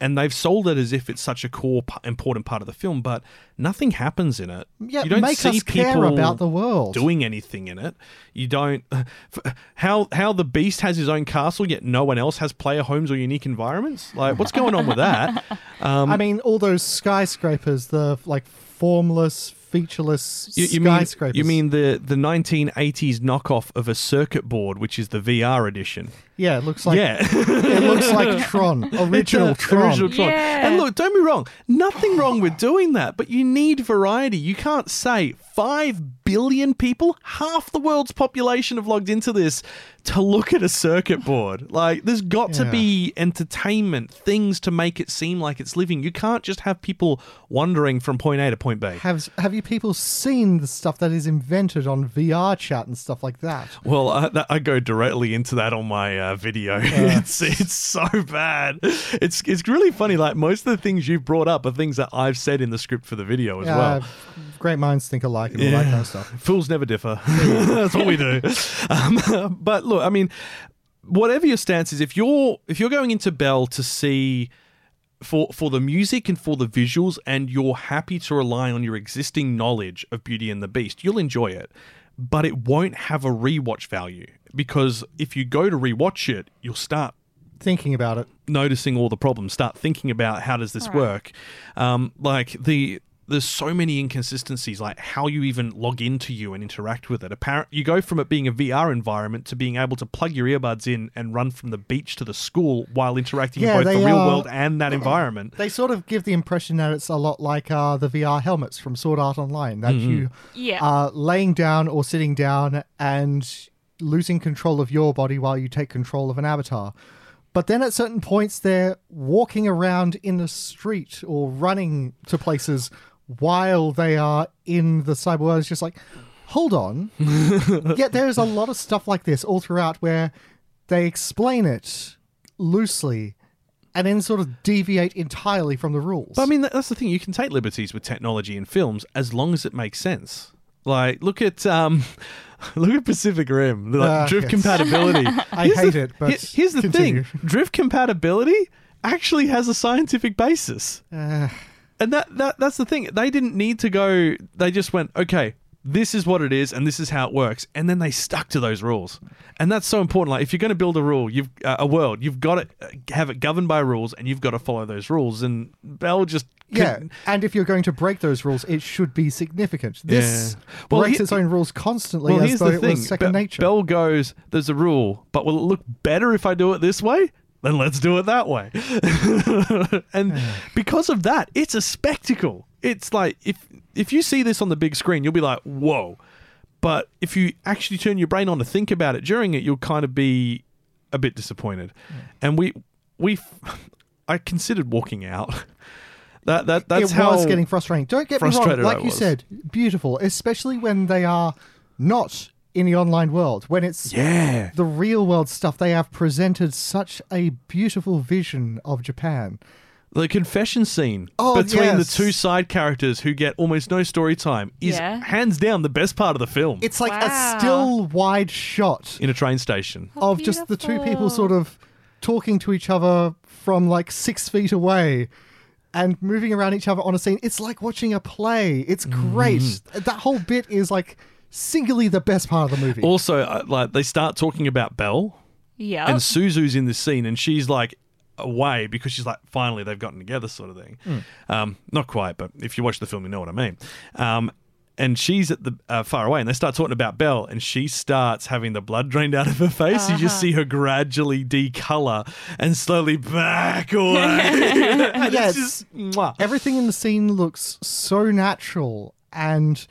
And they've sold it as if it's such a core, p- important part of the film, but nothing happens in it. Yeah, you don't make see us care people about the world. doing anything in it. You don't. How how the Beast has his own castle, yet no one else has player homes or unique environments. Like, what's going on with that? Um, I mean, all those skyscrapers, the like formless, featureless You, you mean skyscrapers. you mean the the 1980s knockoff of a circuit board, which is the VR edition? Yeah, it looks like yeah, it looks like Tron, original a- Tron. original Tron. Yeah. And look, don't be wrong. Nothing wrong with doing that, but you need variety. You can't say five billion people, half the world's population, have logged into this to look at a circuit board. Like, there's got to be entertainment, things to make it seem like it's living. You can't just have people wandering from point A to point B. Have have you people seen the stuff that is invented on VR chat and stuff like that? Well, I, that, I go directly into that on my uh, video. it's it's so bad. It's it's really funny. Like most of the things you've brought up are things that I've said in the script for the video as Yeah, well. great minds think alike and all that kind of stuff. Fools never differ. That's what we do. Um, but look, I mean, whatever your stance is, if you're if you're going into Belle to see for for the music and for the visuals, and you're happy to rely on your existing knowledge of Beauty and the Beast, you'll enjoy it. But it won't have a rewatch value because if you go to rewatch it, you'll start Thinking about it. noticing all the problems, start thinking about how does this work. Um, like the there's so many inconsistencies, like how you even log into you and interact with it. Apparent, you go from it being a VR environment to being able to plug your earbuds in and run from the beach to the school while interacting Yeah, in both the real are- world and that environment. They sort of give the impression that it's a lot like uh, the VR helmets from Sword Art Online, that Mm-hmm. you Yeah. are laying down or sitting down and losing control of your body while you take control of an avatar. But then at certain points, they're walking around in the street or running to places while they are in the cyber world. It's just like, hold on. Yet there is a lot of stuff like this all throughout where they explain it loosely and then sort of deviate entirely from the rules. But I mean, that's the thing. You can take liberties with technology in films as long as it makes sense. Like, look at um, look at Pacific Rim, like Ah, drift yes. compatibility. I Here's hate the- it, but here- here's the continue. thing: drift compatibility actually has a scientific basis, Uh, and that, that that's the thing. They didn't need to go. They just went, okay. This is what it is, and this is how it works, and then they stuck to those rules, and that's so important. Like if you're going to build a rule, you've uh, a world, you've got to have it governed by rules, and you've got to follow those rules. And Belle just yeah, and if you're going to break those rules, it should be significant. This Yeah. Well, breaks he- its own rules constantly Well, as here's though the it thing. was second Be- nature. Belle goes, "There's a rule, but will it look better if I do it this way?" Then let's do it that way. and because of that, it's a spectacle. It's like if if you see this on the big screen, you'll be like, "Whoa!" But if you actually turn your brain on to think about it during it, you'll kind of be a bit disappointed. And we we I considered walking out. That that that's it how was getting frustrating. Don't get me wrong. frustrated Like you was. said, beautiful, especially when they are not in the online world. When it's yeah. the real world stuff, they have presented such a beautiful vision of Japan. The confession scene Oh, between yes. the two side characters who get almost no story time is Yeah. hands down the best part of the film. It's like Wow. a still wide shot in a train station. of just the two people sort of talking to each other from like six feet away and moving around each other on a scene. It's like watching a play. It's great. Mm-hmm. That whole bit is like singularly the best part of the movie. Also, uh, like they start talking about Belle, Yeah. and Suzu's in this scene, and she's like away because she's like, finally they've gotten together, sort of thing. Um, not quite, but if you watch the film, you know what I mean. Um, and she's at the uh, far away, and they start talking about Belle, and she starts having the blood drained out of her face. You just see her gradually decolor and slowly back away. and Yes. just. Everything in the scene looks so natural and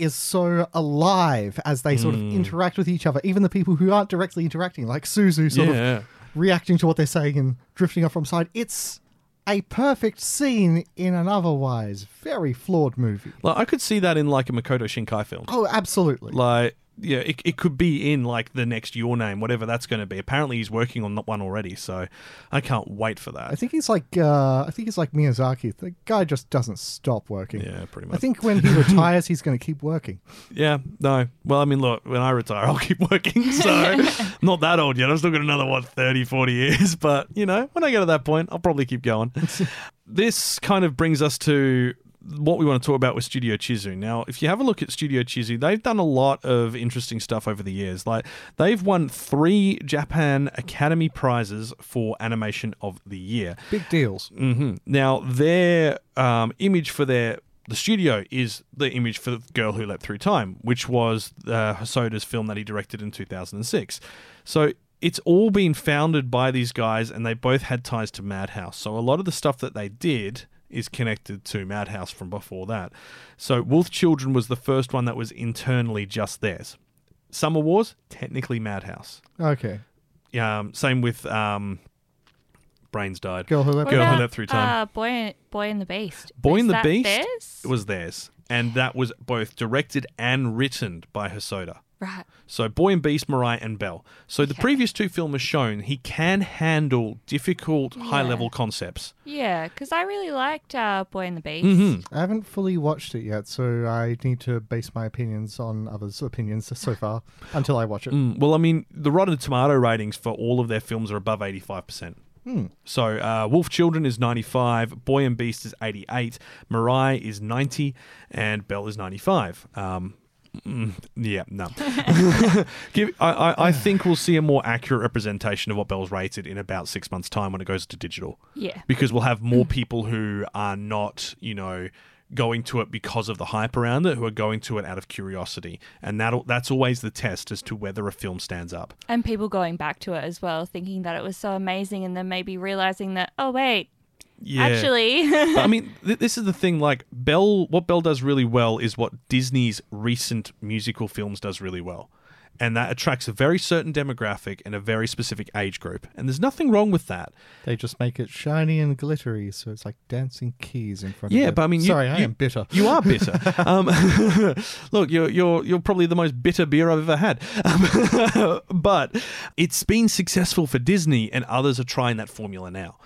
is so alive as they sort of Hmm. interact with each other. Even the people who aren't directly interacting, like Suzu, sort Yeah. of reacting to what they're saying and drifting off from side. It's a perfect scene in an otherwise very flawed movie. Like I could see that in like a Makoto Shinkai film. Oh, absolutely. Like yeah, it, it could be in like the next Your Name, whatever that's going to be. Apparently, he's working on that one already, so I can't wait for that. I think he's like uh, I think he's like Miyazaki. The guy just doesn't stop working. yeah, pretty much. I think when he retires, he's going to keep working. yeah, no. Well, I mean, look, when I retire, I'll keep working. So I'm not that old yet. I've still got another what 30, 40 years. But you know, when I get to that point, I'll probably keep going. this kind of brings us to what we want to talk about with Studio Chizu. Now, if you have a look at Studio Chizu, they've done a lot of interesting stuff over the years. Like they've won three Japan Academy prizes for animation of the year. Big deals. hmm Now, their um, image for their the studio is the image for the Girl Who Leapt Through Time, which was uh, Hosoda's film that he directed in 2006. So it's all been founded by these guys, and they both had ties to Madhouse. So a lot of the stuff that they did is connected to Madhouse from before that. So Wolf Children was the first one that was internally just theirs. Summer Wars, technically Madhouse. Okay. Um, same with um, Brains died. Girl who left. What Girl Who about, Leapt Through Time. Uh, Boy, Boy and the Beast. Boy Is and the that Beast theirs? was theirs, and that was both directed and written by Hosoda. Right. So Boy and Beast, Mirai, and Belle. So the previous two films have shown he can handle difficult, high-level concepts. Yeah, because I really liked uh, Boy and the Beast. Mm-hmm. I haven't fully watched it yet, so I need to base my opinions on others' opinions so far until I watch it. Mm, well, I mean, the Rotten Tomato ratings for all of their films are above eighty-five percent. So uh, Wolf Children is 95, Boy and Beast is 88, Mirai is 90, and Belle is 95. Um, mm, yeah, no. Give, I, I, I think we'll see a more accurate representation of what Belle's rated in about six months' time when it goes to digital. Yeah. Because we'll have more people who are not, you know, going to it because of the hype around it, who are going to it out of curiosity. And that that's always the test as to whether a film stands up. And people going back to it as well, thinking that it was so amazing, and then maybe realizing that, oh, wait, Yeah. actually. But, I mean, th- this is the thing. Like Belle, what Belle does really well is what Disney's recent musical films does really well, and that attracts a very certain demographic and a very specific age group. And there's nothing wrong with that. They just make it shiny and glittery, so it's like dancing keys in front of Yeah, but I mean, you- sorry, I you- am bitter. You are bitter. um, look, you're you're you're probably the most bitter beer I've ever had. Um, but it's been successful for Disney, and others are trying that formula now.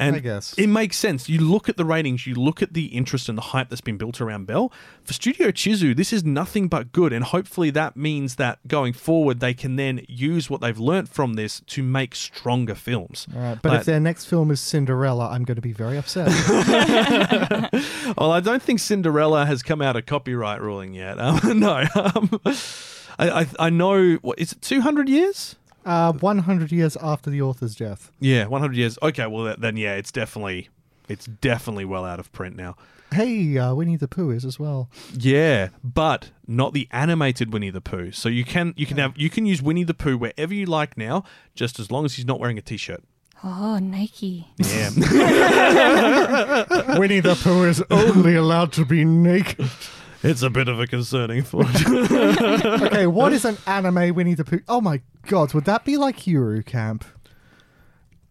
And I guess. it makes sense. You look at the ratings, you look at the interest and the hype that's been built around Belle. For Studio Chizu, this is nothing but good, and hopefully that means that going forward they can then use what they've learnt from this to make stronger films. All right, but Like- if their next film is Cinderella, I'm going to be very upset. Well, I don't think Cinderella has come out of copyright ruling yet. Um, no, um, I, I I know. What is it? Two hundred years? Uh, 100 years after the author's death. Yeah, one hundred years. Okay, well th- then yeah, it's definitely it's definitely well out of print now. Hey, uh, Winnie the Pooh is as well. Yeah, but not the animated Winnie the Pooh. So you can you can have you can use Winnie the Pooh wherever you like now, just as long as he's not wearing a t-shirt. Oh, Nike. Yeah. Winnie the Pooh is only allowed to be naked. It's a bit of a concerning thought. Okay, what is an anime Winnie the Pooh? Oh my god, would that be like Hero Camp?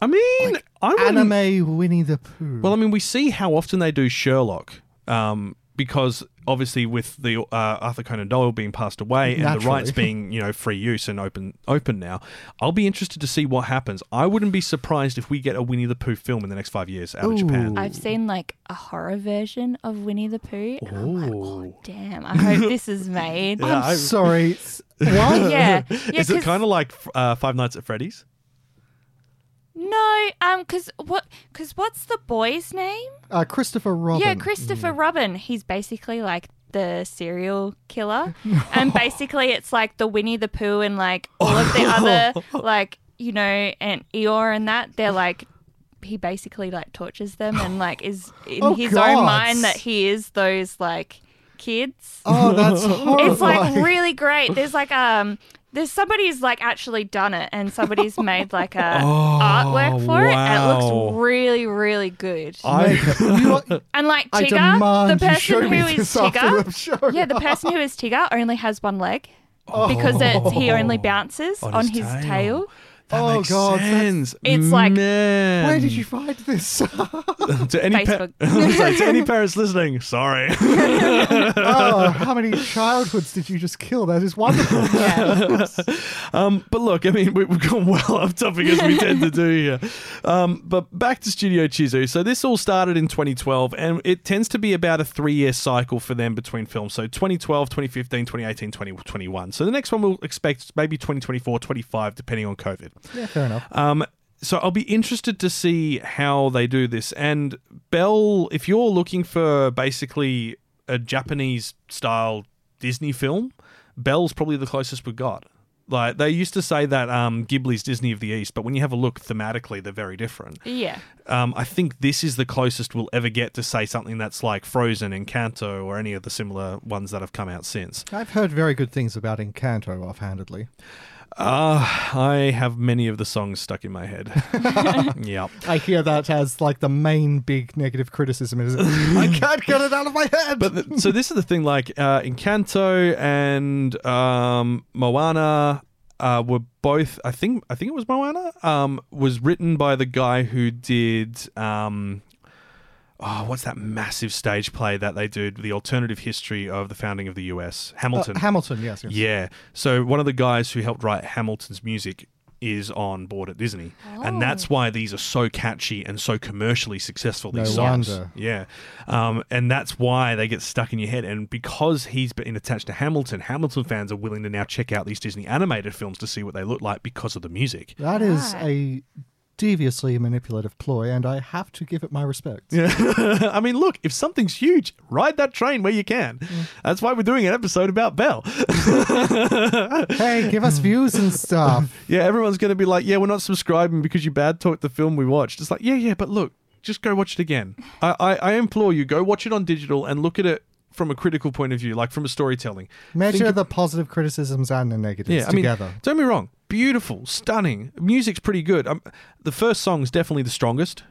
I mean, I wouldn't- Anime Winnie the Pooh. Well, I mean, we see how often they do Sherlock, um, because obviously with the uh, Arthur Conan Doyle being passed away and the rights being you know free use and open open now, I'll be interested to see what happens. I wouldn't be surprised if we get a Winnie the Pooh film in the next five years out of Japan. I've seen like a horror version of Winnie the Pooh. And I'm like, oh, damn. I hope this is made. Yeah, I'm sorry. s- What? yeah. yeah Is it 'cause- kind of like uh, Five Nights at Freddy's? No, um, cause what? Cause what's the boy's name? Uh, Christopher Robin. Yeah, Christopher Robin. He's basically like the serial killer, and basically it's like the Winnie the Pooh and like all of the other like you know and Eeyore and that. They're like he basically like tortures them and like is in Oh, his God. own mind that he is those like kids. Oh, that's horrifying. It's like really great. There's like um there's somebody's like actually done it and somebody's made like a oh, artwork for it and it Oh, looks really really good. I You- and like Tigger, the person who is this after the Tigger, yeah, the person who is Tigger only has one leg because it's, he only bounces on, On his, his tail. tail. That Oh, makes God, sense. It's like- Man. Where did you find this? to any pa- Facebook. I like, to any parents listening? Sorry. oh, how many childhoods did you just kill? That is wonderful. Yeah. Um, but look, I mean, we- we've gone well off topic as we tend to do here. Um, but back to Studio Chizu. So this all started in 2012, and it tends to be about a three-year cycle for them between films. So 2012, 2015, 2018, 2021. So the next one we'll expect maybe 2024, 25, depending on COVID. Yeah, fair enough. Um, so I'll be interested to see how they do this. And Belle, if you're looking for basically a Japanese style Disney film, Belle's probably the closest we've got. Like they used to say that um, Ghibli's Disney of the East, but when you have a look thematically, they're very different. yeah. Um, I think this is the closest we'll ever get to say something that's like Frozen, Encanto, or any of the similar ones that have come out since. I've heard very good things about Encanto offhandedly. Uh, I have many of the songs stuck in my head. yep. I hear that as like the main big negative criticism is I can't get it out of my head. But the, so this is the thing, like uh, Encanto and um, Moana uh, were both. I think I think it was Moana. Um, was written by the guy who did. Um, oh, what's that massive stage play that they did? The alternative history of the founding of the U.S. Hamilton. Uh, Hamilton, yes, yes. Yeah. So one of the guys who helped write Hamilton's music is on board at Disney, and that's why these are so catchy and so commercially successful. These No songs, wonder. yeah, um, and that's why they get stuck in your head. And because he's been attached to Hamilton, Hamilton fans are willing to now check out these Disney animated films to see what they look like because of the music. That is Right. a deviously manipulative ploy, and I have to give it my respect. I mean, look, if something's huge, ride that train where you can. Mm. That's why we're doing an episode about Belle. hey, give us views and stuff. Yeah, everyone's going to be like, yeah, we're not subscribing because you bad talked the film we watched. It's like, yeah, yeah, but look, just go watch it again. I, I, I implore you, go watch it on digital and look at it from a critical point of view, like from a storytelling. Measure Think- the positive criticisms and the negatives yeah, I mean, together. don't get me wrong, beautiful, stunning, music's pretty good. Um, the first song's definitely the strongest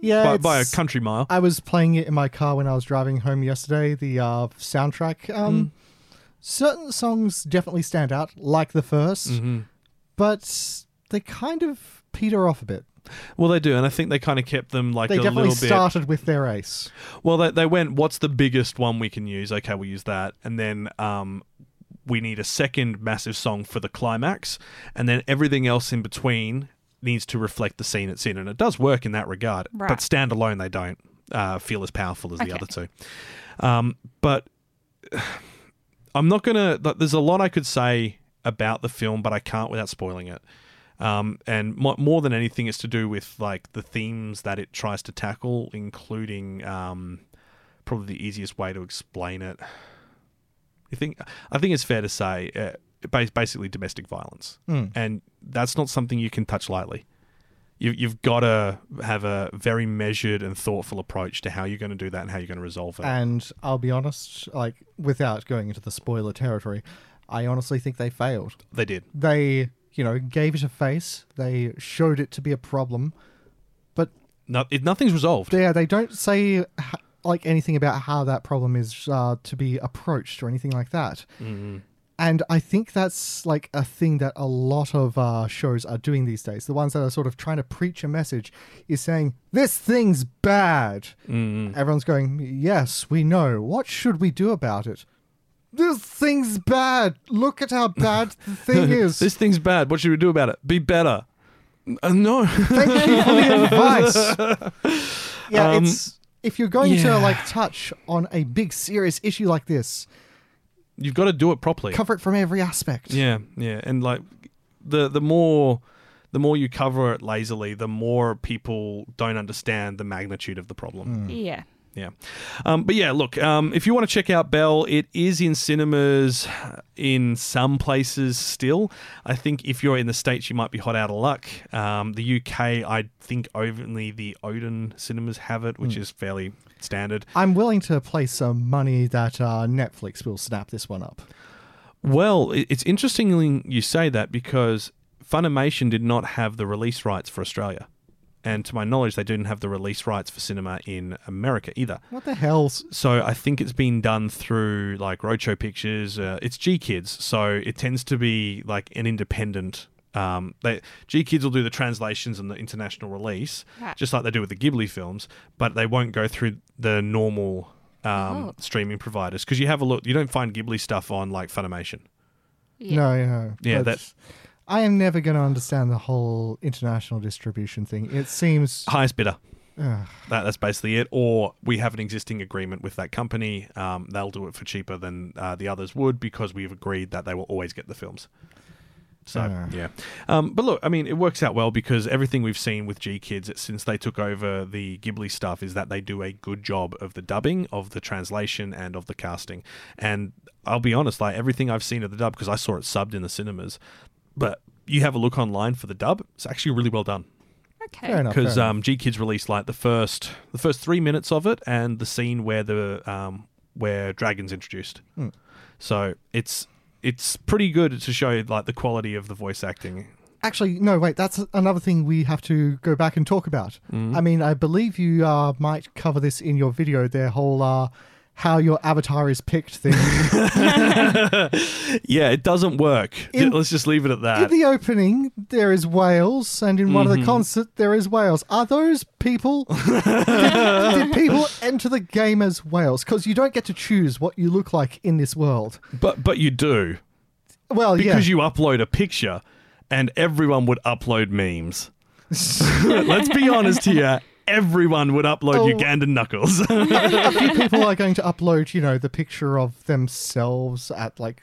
yeah, by, by a country mile. I was playing it in my car when I was driving home yesterday. The uh, soundtrack, um, certain songs definitely stand out, like the 1st but they kind of peter off a bit. Well, they do, and I think they kind of kept them like They a definitely little bit. started with their ace. Well, they, they went, what's the biggest one we can use? Okay, we'll use that. And then um, we need a second massive song for the climax. And then everything else in between needs to reflect the scene it's in. And it does work in that regard. Right. But standalone, they don't uh, feel as powerful as the other two. Um, but I'm not going to. There's a lot I could say about the film, but I can't without spoiling it. Um, and mo- more than anything, it's to do with like the themes that it tries to tackle, including um, probably the easiest way to explain it. I think I think it's fair to say, uh, basically domestic violence, and that's not something you can touch lightly. You, you've got to have a very measured and thoughtful approach to how you're going to do that and how you're going to resolve it. And I'll be honest, like without going into the spoiler territory, I honestly think they failed. they did. They, you know, gave it a face. They showed it to be a problem, but No, it, nothing's resolved. yeah, they don't say like anything about how that problem is uh, to be approached or anything like that. And I think that's like a thing that a lot of uh, shows are doing these days. The ones that are sort of trying to preach a message is saying, this thing's bad. Everyone's going, yes, we know. What should we do about it? This thing's bad. Look at how bad the thing is. This thing's bad. What should we do about it? Be better. Uh, no. Thank you for the advice. Yeah, Um, it's if you're going yeah. to like touch on a big serious issue like this, You've got to do it properly. cover it from every aspect. Yeah, yeah, and like the the more the more you cover it lazily, the more people don't understand the magnitude of the problem. Mm. Yeah. Yeah, um, but yeah, look, um, if you want to check out Belle, it is in cinemas in some places still. I think if you're in the states, you might be hot out of luck. Um, the UK, I think only the Odeon cinemas have it, which is fairly standard. I'm willing to place some money that uh, Netflix will snap this one up. Well, it's interesting you say that because Funimation did not have the release rights for Australia. And to my knowledge, they didn't have the release rights for cinema in America either. What the hell? So I think it's been done through like Roadshow Pictures. Uh, it's GKIDS, so it tends to be like an independent. Um, they GKIDS will do the translations and the international release, Right. just like they do with the Ghibli films, but they won't go through the normal um, Oh. streaming providers because you have a look. You don't find Ghibli stuff on like Funimation. Yeah. No, no. Yeah, that's, that- I am never going to understand the whole international distribution thing. It seems. highest bidder. Ugh. That, that's basically it. Or we have an existing agreement with that company. Um, they'll do it for cheaper than uh, the others would because we've agreed that they will always get the films. So Ah. yeah, um, but look, I mean, it works out well because everything we've seen with GKIDS since they took over the Ghibli stuff is that they do a good job of the dubbing, of the translation, and of the casting. And I'll be honest, like everything I've seen of the dub because I saw it subbed in the cinemas, but you have a look online for the dub, it's actually really well done Okay. Fair enough. because fair um, GKIDS released like the first the first three minutes of it and the scene where the um, where dragons introduced. Hmm. So it's it's pretty good to show like the quality of the voice acting. Actually, no, wait, that's another thing we have to go back and talk about. Mm-hmm. I mean, I believe you uh, might cover this in your video, their whole uh, how your avatar is picked thing. Yeah, it doesn't work. In- Let's just leave it at that. in the opening, there is whales, and in one Mm-hmm. of the concert, there is whales. Are those people? did, did people enter the game as whales? Because you don't get to choose what you look like in this world. but but you do Well, because yeah. you upload a picture, and everyone would upload memes. Let's be honest here. Everyone would upload Oh. Ugandan knuckles. a few people are going to upload, you know, the picture of themselves at like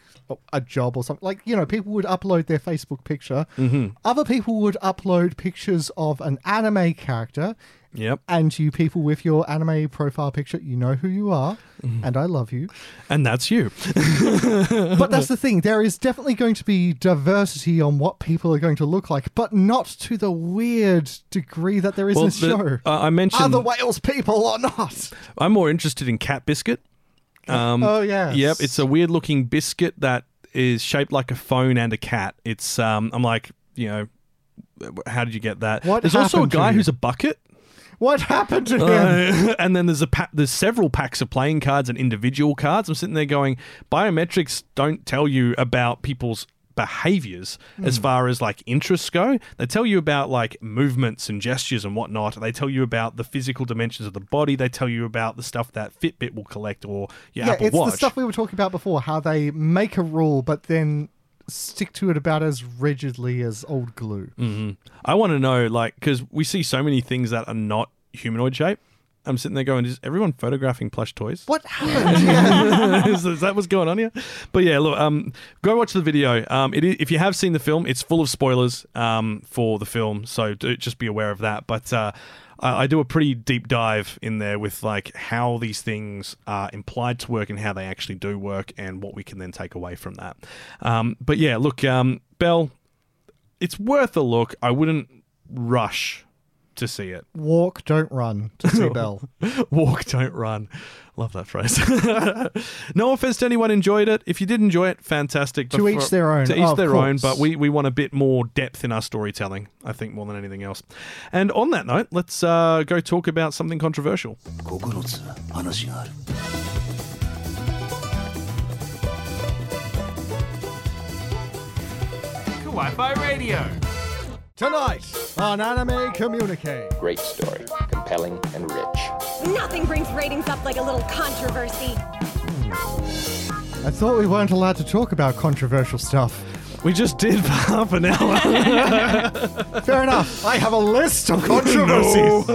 a job or something. Like, you know, people would upload their Facebook picture. Mm-hmm. Other people would upload pictures of an anime character. Yep, And you people with your anime profile picture, you know who you are, and I love you. and that's you. But that's the thing, there is definitely going to be diversity on what people are going to look like, but not to the weird degree that there is in this the- show. uh, I mentioned Are the whales people or not? I'm more interested in cat biscuit. Um, Oh, yeah. Yep, it's a weird looking biscuit that is shaped like a phone and a cat. It's um, I'm like, you know, how did you get that? What There's also a guy who's a bucket. What happened to him? Uh, and then there's a pa- there's several packs of playing cards and individual cards. I'm sitting there going, biometrics don't tell you about people's behaviors as far as like interests go. They tell you about like movements and gestures and whatnot. They tell you about the physical dimensions of the body. They tell you about the stuff that Fitbit will collect or your yeah, Apple it's Watch. the stuff we were talking about before. How they make a rule, but then stick to it about as rigidly as old glue. Mm. I want to know, like, because we see so many things that are not humanoid shape. I'm sitting there going, is everyone photographing plush toys? What happened? is, is that what's going on here? But yeah, look, um, go watch the video. Um, it is, if you have seen the film, it's full of spoilers um, for the film, so do, just be aware of that. But uh, I, do a pretty deep dive in there with like how these things are implied to work and how they actually do work, and what we can then take away from that. Um, but yeah, look, um, Belle, it's worth a look. I wouldn't rush to see it. Walk, don't run to see Belle, Walk, don't run. Love that phrase. no offense to anyone enjoyed it. If you did enjoy it, fantastic. To each their own. To each oh, their own, but we, we want a bit more depth in our storytelling, I think, more than anything else. And on that note, let's uh, go talk about something controversial. Wi-Fi radio. Tonight on Anime Communique. Great story, compelling and rich. Nothing brings ratings up like a little controversy. Hmm. I thought we weren't allowed to talk about controversial stuff. We just did for half an hour. Fair enough. I have a list of controversies.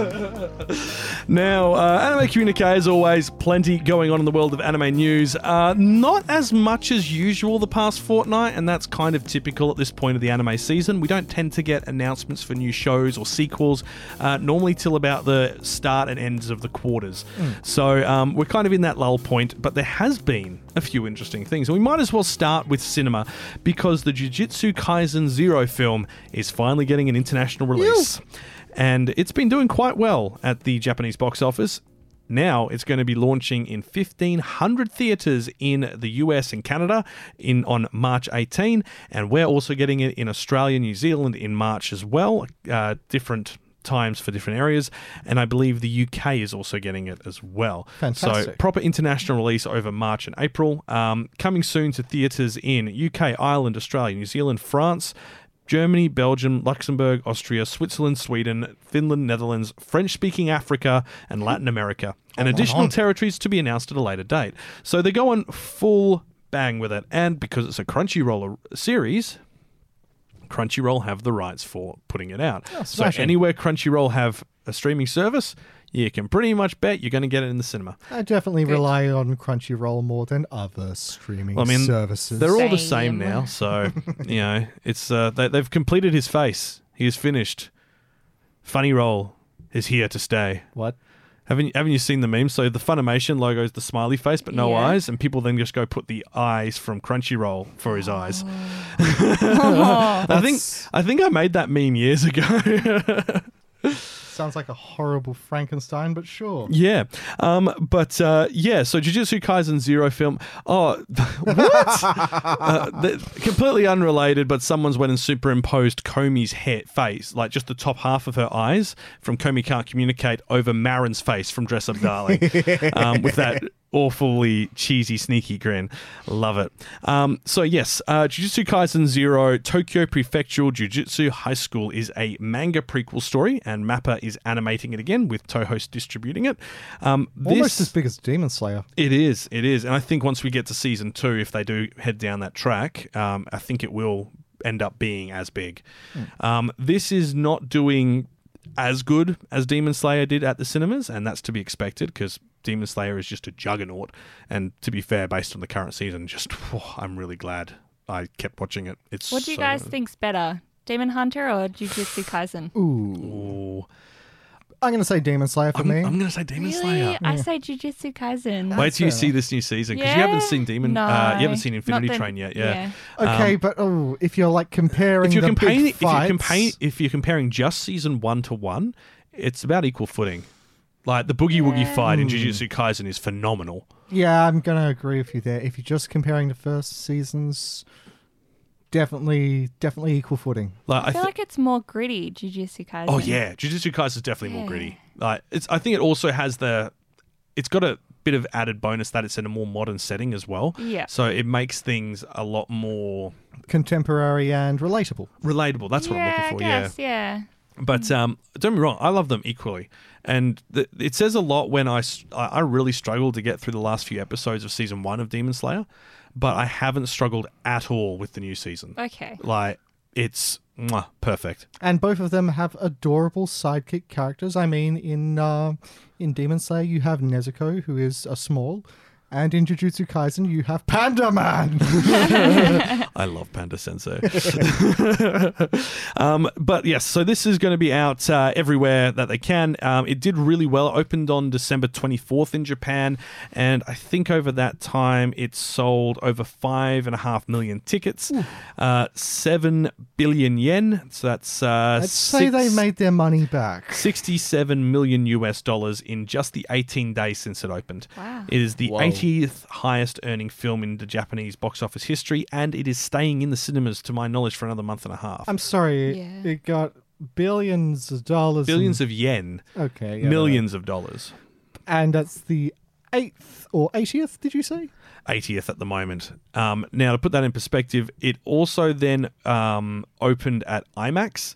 Now, uh, Anime Communique, as always, plenty going on in the world of anime news. Uh, not as much as usual the past fortnight, and that's kind of typical at this point of the anime season. We don't tend to get announcements for new shows or sequels uh, normally till about the start and ends of the quarters. So um, we're kind of in that lull point, but there has been a few interesting things. And we might as well start with cinema because the Jujutsu Kaisen Zero film is finally getting an international release and it's been doing quite well at the Japanese box office. Now it's going to be launching in 1,500 theaters in the US and Canada in on March 18, and we're also getting it in Australia, New Zealand in March as well. Uh, different times for different areas, and I believe the UK is also getting it as well. Fantastic. So proper international release over March and April. Um, coming soon to theatres in UK, Ireland, Australia, New Zealand, France. Germany, Belgium, Luxembourg, Austria, Switzerland, Sweden, Finland, Netherlands, French speaking Africa, and Latin America, and additional on. territories to be announced at a later date. So they're going full bang with it. And because it's a Crunchyroll series, Crunchyroll have the rights for putting it out. so anywhere Crunchyroll have a streaming service, you can pretty much bet you're going to get it in the cinema. I definitely rely on Crunchyroll more than other streaming Well, I mean, services. They're all the Same. same now, so you know it's uh, they, they've completed his face. He is finished. Funny Roll is here to stay. what? Haven't haven't you seen the meme? So the Funimation logo is the smiley face, but no Yeah. eyes, and people then just go put the eyes from Crunchyroll for his eyes. Oh. I think I think I made that meme years ago. Sounds like a horrible Frankenstein, but sure. Yeah. Um, but uh, yeah, so Jujutsu Kaisen Zero film. Oh, what? uh, the- completely unrelated, but someone's went and superimposed Komi's head, face, like just the top half of her eyes from Komi Can't Communicate over Marin's face from Dress Up Darling um, with that awfully cheesy, sneaky grin. Love it. Um, so, yes, uh, Jujutsu Kaisen Zero Tokyo Prefectural Jujutsu High School is a manga prequel story, and Mappa is animating it again with Toho's distributing it. Um, Almost this- as big as Demon Slayer. it is. It is. And I think once we get to season two, if they do head down that track, um, I think it will end up being as big. Um, this is not doing as good as Demon Slayer did at the cinemas, and that's to be expected because Demon Slayer is just a juggernaut. And to be fair, based on the current season, just I'm really glad I kept watching it. It's What do you so guys good. think's better, Demon Hunter or Jujutsu Kaisen? Ooh. Ooh. I'm going to say Demon Slayer for I'm, me. I'm going to say Demon Really? Slayer. I say Jujutsu Kaisen. Wait till you see this new season because you haven't seen Demon. No. Uh, you haven't seen Infinity the- Train yet. Yeah. okay, Um, but oh, if you're like comparing if you're the comparing big if you're, fights, compa- if you're comparing just season one to one, it's about equal footing. Like the boogie woogie fight in hmm. Jujutsu Kaisen is phenomenal. yeah, I'm going to agree with you there. If you're just comparing the first seasons, definitely, definitely equal footing. Like I I feel thi- like it's more gritty, Jujutsu Kaisen. oh yeah, Jujutsu Kaisen is definitely more Yeah. gritty. Like it's I think it also has the it's got a bit of added bonus that it's in a more modern setting as well. Yeah. So it makes things a lot more Contemporary and relatable. relatable. That's what yeah, I'm looking for. I guess, yeah. But um, don't be wrong, I love them equally, and th- it says a lot when I I really struggled to get through the last few episodes of season one of Demon Slayer, but I haven't struggled at all with the new season. Okay. Like it's mwah, perfect. And both of them have adorable sidekick characters. I mean, in uh, in Demon Slayer, you have Nezuko, who is a small, and in Jujutsu Kaisen, you have Panda Man. I love Panda Sensei. um, but yes, so this is going to be out uh, everywhere that they can. Um, it did really well. It opened on December 24th in Japan, and I think over that time it sold over five and a half million tickets, uh, seven billion yen. So that's uh, I'd say they made their money back. 67 million US dollars in just the 18 days since it opened. Wow. It is the Whoa. 80th highest earning film in the Japanese box office history, and it is staying in the cinemas, to my knowledge, for another month and a half. I'm sorry, Yeah. it got billions of dollars. Billions and, of yen, okay, yeah, millions of dollars. and that's the eighth or eightieth. Did you say? 80th at the moment. Um, now, to put that in perspective, it also then um, opened at IMAX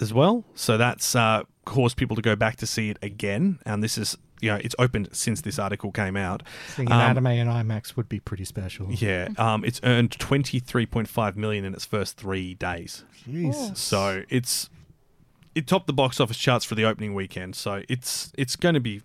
as well. So that's uh, caused people to go back to see it again. And this is, you know, it's opened since this article came out. Seeing an Um, anime in IMAX would be pretty special. Yeah, um, it's earned 23.5 million in its first three days. Jesus. So it's it topped the box office charts for the opening weekend. So it's it's going to be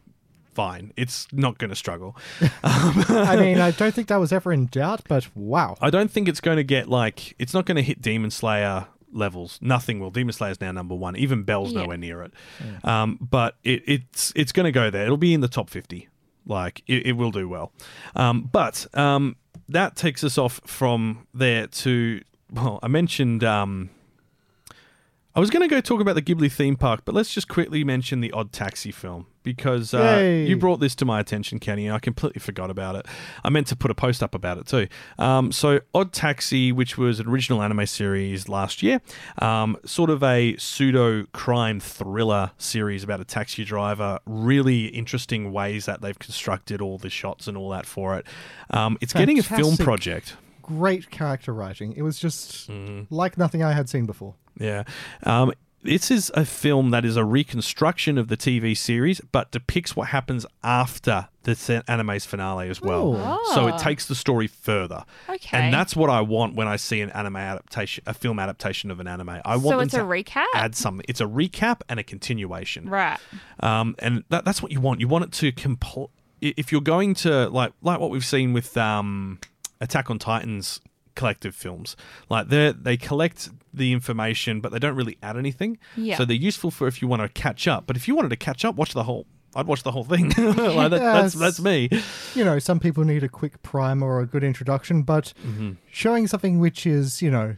fine. It's not going to struggle. I mean, I don't think that was ever in doubt, but wow. I don't think it's going to get like it's not going to hit Demon Slayer levels. Nothing will. Demon Slayer is now number one. Even Belle's Yeah. nowhere near it. Um, but it, it's it's going to go there. It'll be in the top fifty. Like it, it will do well. Um, but um, that takes us off from there to well, I mentioned. Um, I was going to go talk about the Ghibli theme park, but let's just quickly mention the Odd Taxi film because uh, you brought this to my attention, Kenny, and I completely forgot about it. I meant to put a post up about it too. Um, so, Odd Taxi, which was an original anime series last year, um, sort of a pseudo crime thriller series about a taxi driver. Really interesting ways that they've constructed all the shots and all that for it. Um, it's getting a film project. Great character writing. It was just Mm-hmm. like nothing I had seen before. Yeah. Um, this is a film that is a reconstruction of the TV series, but depicts what happens after the anime's finale as well. Oh. So it takes the story further. Okay. And that's what I want when I see an anime adaptation, a film adaptation of an anime. I want So it's to a recap? add something. It's a recap and a continuation. Right. Um, and that, that's what you want. You want it to compl- i- If you're going to like like what we've seen with um, Attack on Titans collective films, like they they collect the information, but they don't really add anything. Yeah. So they're useful for if you want to catch up. But if you wanted to catch up, watch the whole. I'd watch the whole thing. like that, that's that's me. You know, some people need a quick primer or a good introduction, but Mm-hmm. showing something which is, you know,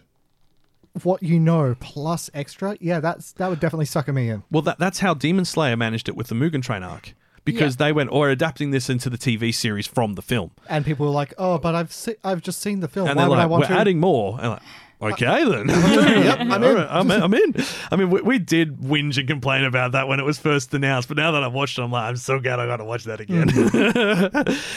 what you know plus extra, yeah, that's that would definitely sucker me in. Well, that, that's how Demon Slayer managed it with the Mugen Train arc. Because they went, or adapting this into the TV series from the film. And people were like, "Oh, but I've se- I've just seen the film. and Why would like, I want we're to?" adding more. And like, okay then. Yep, I'm in. right, I'm, I'm in. I mean, we, we did whinge and complain about that when it was first announced, but now that I've watched it, I'm like, I'm so glad I got to watch that again.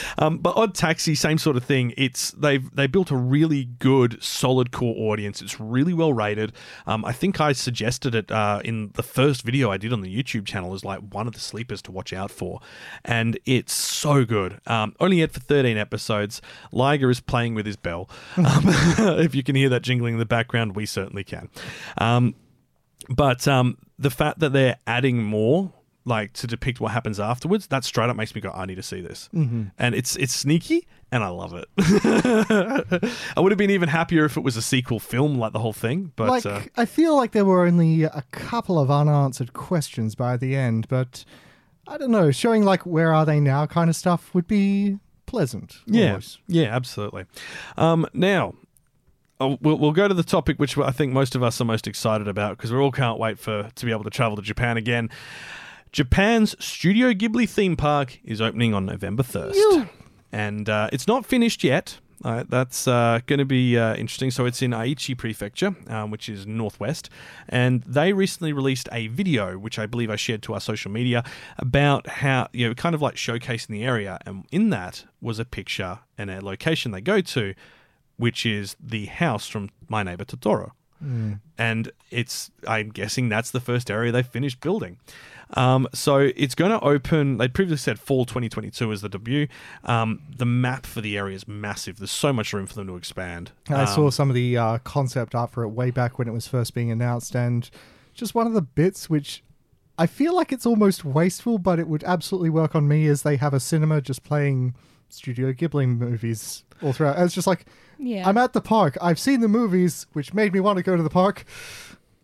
um, but Odd Taxi, same sort of thing. It's they've they built a really good, solid core audience. It's really well rated. Um, I think I suggested it uh, in the first video I did on the YouTube channel as like one of the sleepers to watch out for, and it's so good. Um, only yet for 13 episodes. Liger is playing with his bell. Um, if you can hear that jingling in the background, we certainly can. Um, but um, the fact that they're adding more, like to depict what happens afterwards, that straight up makes me go, I need to see this. Mm-hmm. And it's it's sneaky, and I love it. I would have been even happier if it was a sequel film, like the whole thing. But like, uh, I feel like there were only a couple of unanswered questions by the end, but I don't know. Showing like where are they now kind of stuff would be pleasant. Yeah, almost. yeah, absolutely. Um, now, uh, we'll, we'll go to the topic which I think most of us are most excited about because we all can't wait for to be able to travel to Japan again. Japan's Studio Ghibli theme park is opening on November 1st. And uh, it's not finished yet. Uh, that's uh, going to be uh, interesting. So it's in Aichi Prefecture, um, which is northwest, and they recently released a video, which I believe I shared to our social media, about how you know, kind of like showcasing the area, and in that was a picture and a location they go to, which is the house from My Neighbor Totoro. And it's, I'm guessing that's the first area they finished building. Um, so it's going to open. They previously said fall 2022 is the debut. Um, the map for the area is massive. There's so much room for them to expand. I Um, saw some of the uh, concept art for it way back when it was first being announced, and just one of the bits which I feel like it's almost wasteful, but it would absolutely work on me is they have a cinema just playing Studio Ghibli movies all throughout. And it's just like, Yeah. I'm at the park. I've seen the movies, which made me want to go to the park,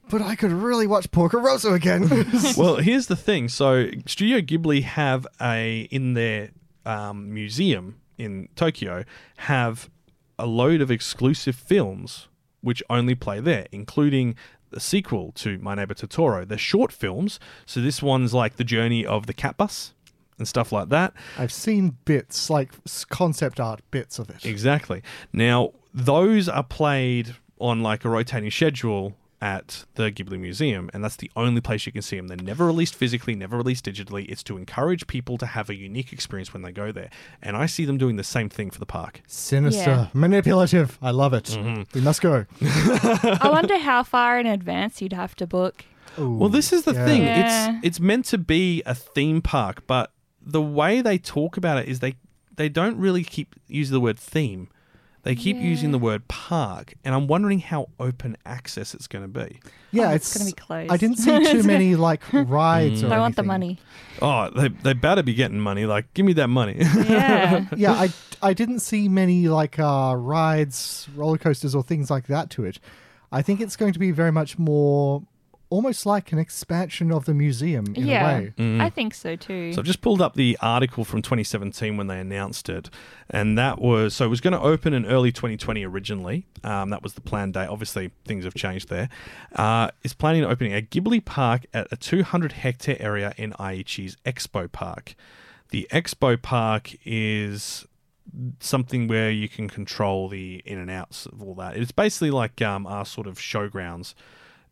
but I could really watch Porco Rosso again. well, here's the thing. So Studio Ghibli have a in their um, museum in Tokyo have a load of exclusive films which only play there, including the sequel to My Neighbor Totoro. They're short films, so this one's like the journey of the cat bus and stuff like that. I've seen bits, like concept art bits of it. Exactly. Now, those are played on like a rotating schedule at the Ghibli Museum, and that's the only place you can see them. They're never released physically, never released digitally. It's to encourage people to have a unique experience when they go there. And I see them doing the same thing for the park. Sinister, Yeah. manipulative. I love it. Mm-hmm. We must go. I wonder how far in advance you'd have to book. Well, this is the yeah. thing. Yeah. It's it's meant to be a theme park, but the way they talk about it is they they don't really keep using the word theme. They keep using the word park, and I'm wondering how open access it's going to be. Yeah, Oh, it's, it's gonna be closed. I didn't see too many like rides. or They want the money. Oh, they they better be getting money. Like, give me that money. Yeah. yeah, I I didn't see many like uh, rides, roller coasters, or things like that to it. I think it's going to be very much more, almost like an expansion of the museum in yeah. a way. I think so too. So I've just pulled up the article from 2017 when they announced it, and that was so it was going to open in early 2020 originally. Um, that was the planned date. Obviously, things have changed there. Uh, it's planning on opening a Ghibli park at a 200 hectare area in Aichi's Expo Park. The Expo Park is something where you can control the in and outs of all that. It's basically like um, our sort of showgrounds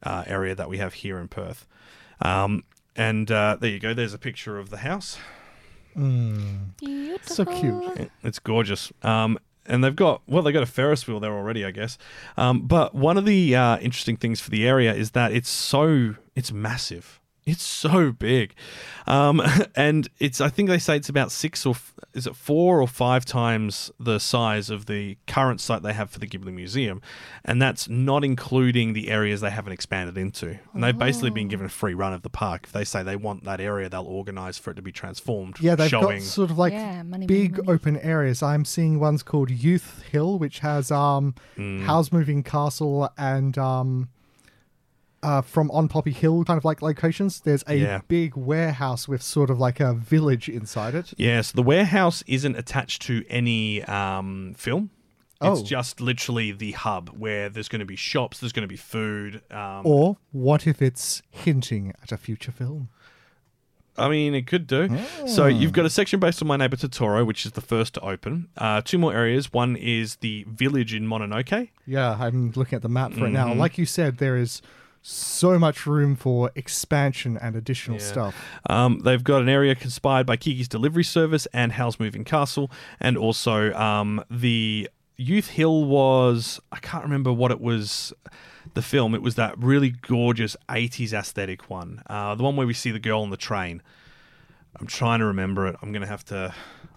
uh, area that we have here in Perth. Um, and uh, there you go. There's a picture of the house. So cute. It's gorgeous. Um, and they've got well, they've got a Ferris wheel there already, I guess. Um, but one of the uh, interesting things for the area is that it's so it's massive. It's so big, um, and it's. I think they say it's about six or f- is it four or five times the size of the current site they have for the Ghibli Museum, and that's not including the areas they haven't expanded into. And they've basically been given a free run of the park. If they say they want that area, they'll organise for it to be transformed. Yeah, they've showing got sort of like Yeah, money, money, big money. open areas. I'm seeing ones called Youth Hill, which has um, Mm. Howl's Moving Castle and um, uh, from On Poppy Hill kind of like locations. There's a Yeah. big warehouse with sort of like a village inside it. Yes, the warehouse isn't attached to any um, film. It's Oh. just literally the hub where there's going to be shops, there's going to be food. Um, Or what if it's hinting at a future film? I mean, it could do. So you've got a section based on My Neighbor Totoro, which is the first to open. Uh, two more areas. One is the village in Mononoke. Yeah, I'm looking at the map for it now. Mm-hmm. Like you said, there is so much room for expansion and additional stuff. Um, they've got an area conspired by Kiki's Delivery Service and Howl's Moving Castle, and also um, the Youth Hill was I can't remember what it was. The film it was that really gorgeous '80s aesthetic one, uh, the one where we see the girl on the train. I'm trying to remember it. I'm gonna have to.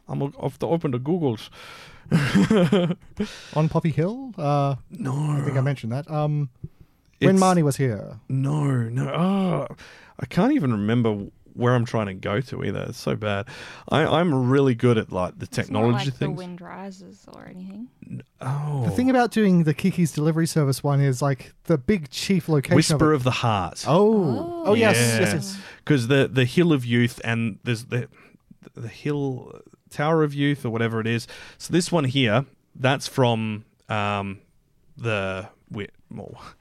I'm have to open the Googles. On Poppy Hill? Uh, No, I think I mentioned that. Um, when It's- Marnie was here. No, no. Oh, I can't even remember where I'm trying to go to either. It's so bad. I, I'm really good at like the It's not technology like the things. wind rises or anything. oh, The thing about doing the Kiki's Delivery Service one is like the big chief location Whisper of, of the Heart. Oh, oh, yes, yes, yes. Because the the Hill of Youth and there's the the Hill Tower of Youth or whatever it is. So this one here, that's from um the wi- oh,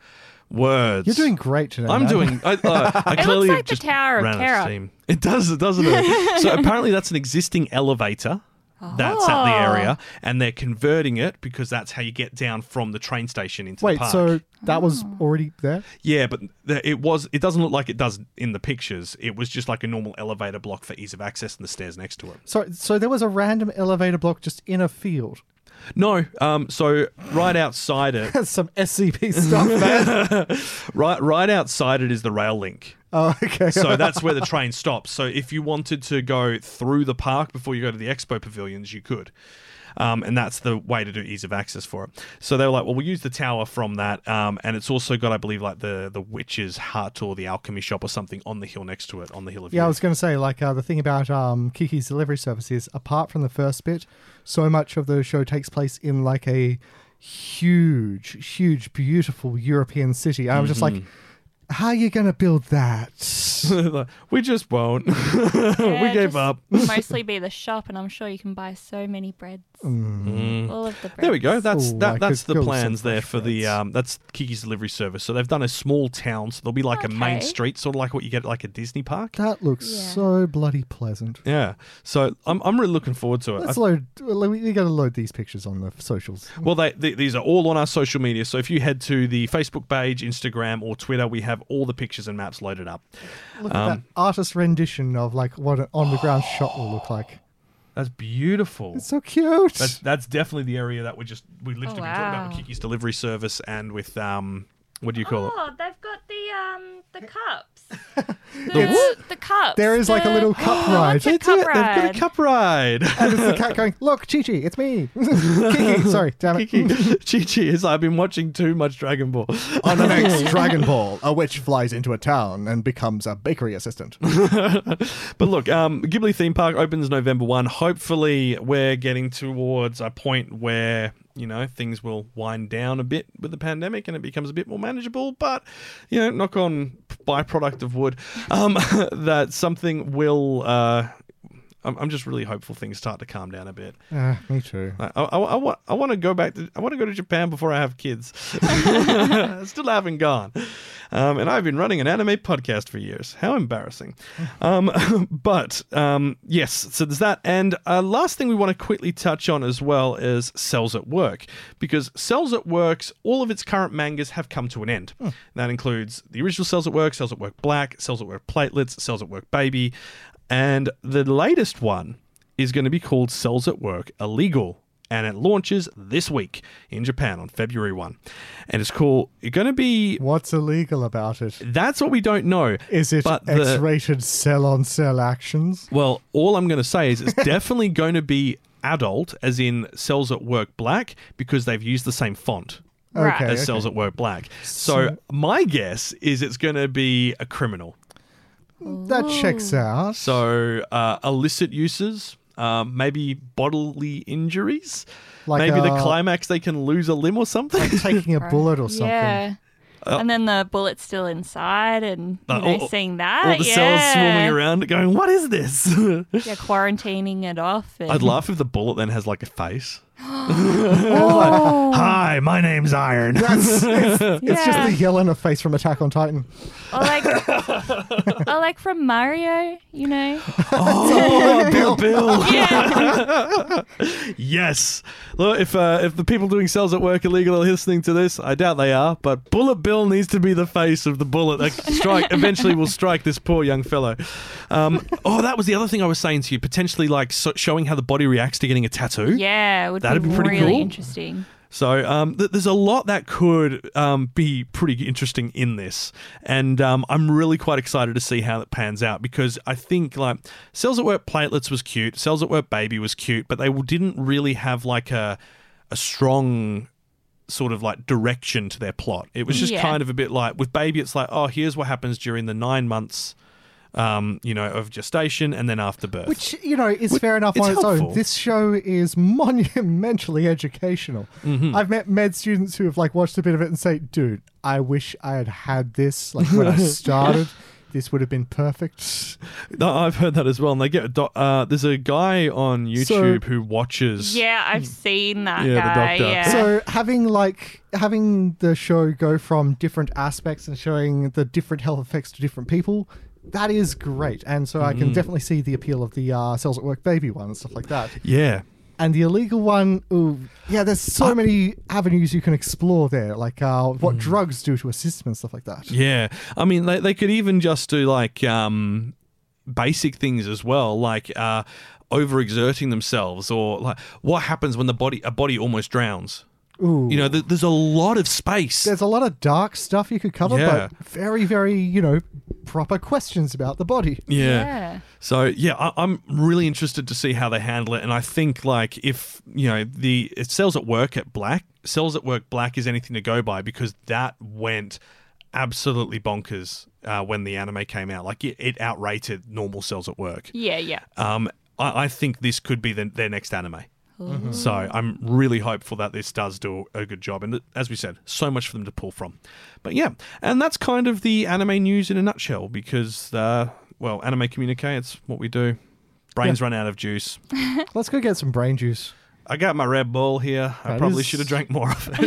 words. You're doing great today. I'm man. doing. I, uh, I It clearly looks like the just Tower of ran out Terror. steam. It does, it doesn't it? so apparently that's an existing elevator that's at the Oh. area, and they're converting it because that's how you get down from the train station into Wait, the park. Wait, so that was Oh. already there? Yeah, but the, it was. It doesn't look like it does in the pictures. It was just like a normal elevator block for ease of access, and the stairs next to it. So, so there was a random elevator block just in a field. No, um, so right outside it, That's some SCP stuff, man. right, right outside it is the rail link. oh, okay. So that's where the train stops. So if you wanted to go through the park before you go to the expo pavilions, you could. Um, and that's the way to do ease of access for it. So they were like, well, we'll use the tower from that. Um, and it's also got, I believe, like the, the witch's hut or the alchemy shop or something on the hill next to it, on the hill of Yeah, I was going to say, like, uh, the thing about um, Kiki's delivery service is, apart from the first bit, so much of the show takes place in, like, a huge, huge, beautiful European city. And I was just like, how are you going to build that? We just won't. we gave up. mostly be the shop, and I'm sure you can buy so many breads. All of the breads. Mm. There we go. That's Ooh, I that, that's the plans there fresh for the um. That's Kiki's delivery service. So they've done a small town. So there'll be like a main street, sort of like what you get at like a Disney park. That looks Yeah. so bloody pleasant. Yeah. So I'm I'm really looking forward to it. Let's I- load. We got to load these pictures on the socials. well, they, th these are all on our social media. So if you head to the Facebook page, Instagram, or Twitter, we have all the pictures and maps loaded up. Look Um, at that artist rendition of like what an on the ground shot will look like. That's beautiful. It's so cute. That's that's definitely the area that we just we literally been talking about with. Kiki's delivery service and with um what do you call it? Oh, they've got the um the cups. It's- The, the cups. there is like a little cup ride. What's a cup They've got a ride? cup ride. and it's the cat going, "Look, Chi Chi, it's me." Kiki, sorry, damn it. Kiki, Chi Chi is. I've been watching too much Dragon Ball. On the next Dragon Ball, a witch flies into a town and becomes a bakery assistant. But look, um, Ghibli theme park opens November one. Hopefully, we're getting towards a point where you know things will wind down a bit with the pandemic and it becomes a bit more manageable. But you know, knock on byproduct of wood, um, that something will. Uh, I'm, I'm just really hopeful things start to calm down a bit. Ah, me too. I, I, I want I want to go back to I want to go to Japan before I have kids. Still haven't gone. Um, and I've been running an anime podcast for years. How embarrassing. Um, but um, yes, so there's that. And uh, last thing we want to quickly touch on as well is Cells at Work. Because Cells at Work's, all of its current mangas have come to an end. That includes the original Cells at Work, Cells at Work Black, Cells at Work Platelets, Cells at Work Baby. And the latest one is going to be called Cells at Work Illegal. And it launches this week in Japan on February 1. And it's called, it's going to be, What's illegal about it? that's what we don't know. Is it But X-rated cell on cell actions? Well, all I'm going to say is it's definitely going to be adult, as in Cells at Work Black, because they've used the same font Okay, as Cells at Work Black. So, So- my guess is it's going to be a criminal. That checks out. So, uh, illicit uses, um, maybe bodily injuries. Like, maybe the uh, climax they can lose a limb or something. taking a bullet or something. Yeah. and then the bullet's still inside, and you Uh, know, all- seeing that, All the yeah. cells swarming around, going, "What is this?" Yeah, quarantining it off. And... I'd laugh if the bullet then has like a face. Oh. Hi, my name's Iron. That's, it's, it's just the yell in a face from Attack on Titan. Or like, or like from Mario, you know? oh, Bill. Bill. Yeah. Yes. Look, if uh, if the people doing cells at work illegal are listening to this, I doubt they are. But Bullet Bill needs to be the face of the bullet that strike eventually will strike this poor young fellow. Um, oh, that was the other thing I was saying to you. Potentially, like so- showing how the body reacts to getting a tattoo. yeah, it would That'd be, pretty really cool. interesting. So um, th- there's a lot that could um, be pretty interesting in this, and um, I'm really quite excited to see how it pans out because I think like Cells at Work Platelets was cute, Cells at Work Baby was cute, but they didn't really have like a a strong sort of like direction to their plot. It was just Yeah. kind of a bit like with Baby, it's like oh here's what happens during the nine months. Um, you know, of gestation and then after birth. Which, you know, is Which- fair enough it's on its helpful. own. This show is monumentally educational. Mm-hmm. I've met med students who have like watched a bit of it and say, dude, I wish I had had this like when I started. this would have been perfect. No, I've heard that as well. And they get a doc- uh, there's a guy on YouTube who watches. Yeah, I've seen that Yeah, the doctor. Yeah. So having like having the show go from different aspects and showing the different health effects to different people that is great, and so I can definitely see the appeal of the uh, cells at work baby one and stuff like that. Yeah. And the illegal one, ooh, yeah, there's so many avenues you can explore there, like uh, what Mm. drugs do to a system and stuff like that. Yeah, I mean, they, they could even just do like um, basic things as well, like uh, overexerting themselves, or like what happens when the body a body almost drowns. Ooh. You know, th- there's a lot of space. There's a lot of dark stuff you could cover, Yeah. but very, very, you know, proper questions about the body. Yeah. Yeah. So yeah, I, I'm really interested to see how they handle it, and I think like if you know the it cells at work at Black, cells at work Black is anything to go by because that went absolutely bonkers uh, when the anime came out. Like it, it outrated normal cells at work. Yeah, yeah. Um, I, I think this could be the, their next anime. So I'm really hopeful that this does do a good job. And as we said, so much for them to pull from. But yeah, and that's kind of the anime news in a nutshell because, uh, well, anime communique, it's what we do. Brains Yeah. run out of juice. Let's go get some brain juice. I got my Red Bull here. I probably is- should have drank more of it.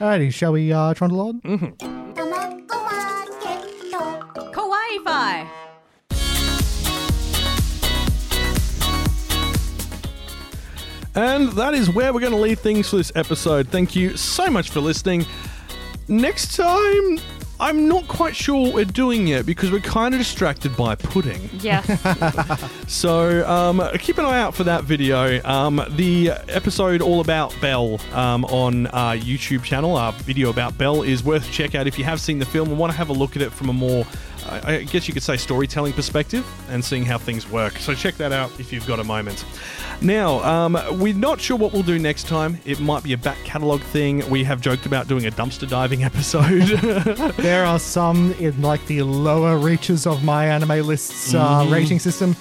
Alrighty, shall we uh, trundle on? Kawaii And that is where we're going to leave things for this episode. Thank you so much for listening. Next time, I'm not quite sure what we're doing yet because we're kind of distracted by pudding. Yes. So um, keep an eye out for that video. Um, the episode all about Belle um, on our YouTube channel, our video about Belle, is worth a check out if you have seen the film and want to have a look at it from a more, I guess you could say, storytelling perspective and seeing how things work. So check that out if you've got a moment. Now, um, we're not sure what we'll do next time. It might be a back catalogue thing. We have joked about doing a dumpster diving episode. There are some in like the lower reaches of my anime lists uh, Mhm. rating system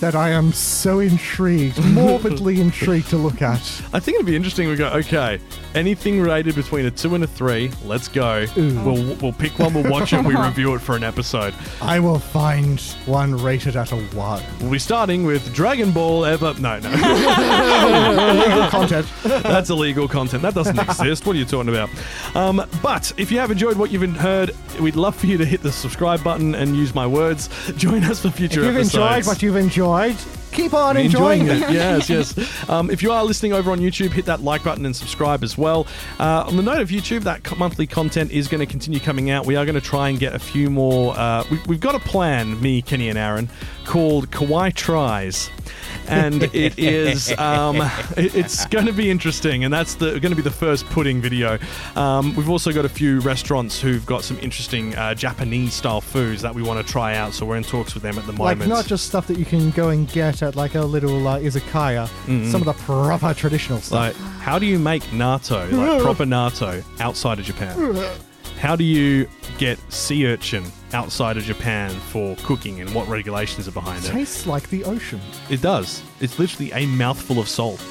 that I am so intrigued, morbidly intrigued to look at. I think it'd be interesting. We go, okay, anything rated between a two and a three, let's go. We'll we'll pick one, we'll watch it, we review it for an episode. I will find one rated at a one. We'll be starting with Dragon Ball Ever. No, no, Illegal content. that's illegal content. That doesn't exist. What are you talking about? Um, but if you have enjoyed what you've heard, we'd love for you to hit the subscribe button and use my words. Join us for future If you've episodes. enjoyed what you've enjoyed, keep on enjoying, it. yes, yes. Um, if you are listening over on YouTube, hit that like button and subscribe as well. Uh, on the note of YouTube, that co- monthly content is going to continue coming out. We are going to try and get a few more. Uh, we, we've got a plan, me, Kenny, and Aaron, called Kawaii Tries. And it is, um, it- it's going to be interesting, and that's the going to be the first pudding video. Um, we've also got a few restaurants who've got some interesting uh, Japanese style foods that we want to try out. So we're in talks with them at the moment. Like moment. not just stuff that you can go and get at like a little uh, izakaya, Mhm. some of the proper traditional stuff. Like, how do you make natto, like proper natto, outside of Japan? How do you get sea urchin outside of Japan for cooking, and what regulations are behind it? Tastes like the ocean. It does. It's literally a mouthful of salt.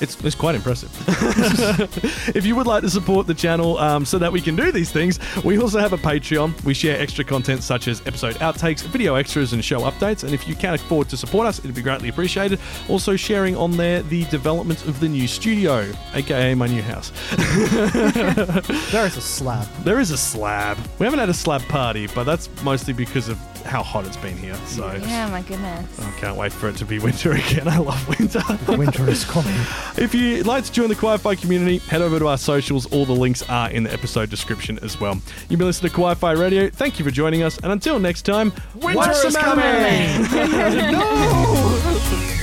It's, it's quite impressive. if you would like to support the channel um, so that we can do these things, we also have a Patreon. We share extra content such as episode outtakes, video extras, and show updates. And if you can afford to support us, it'd be greatly appreciated. Also, sharing on there the development of the new studio, aka my new house. There is a slab. There is a slab. We haven't had a slab party, but that's mostly because of how hot it's been here. So yeah, my goodness. I can't wait for it to be winter again. I love winter. Winter is coming. If you'd like to join the Kawaii Fi community, head over to our socials. All the links are in the episode description as well. You've been listening to Kawaii Fi Radio. Thank you for joining us, and until next time, Winter watch is some anime. coming. no!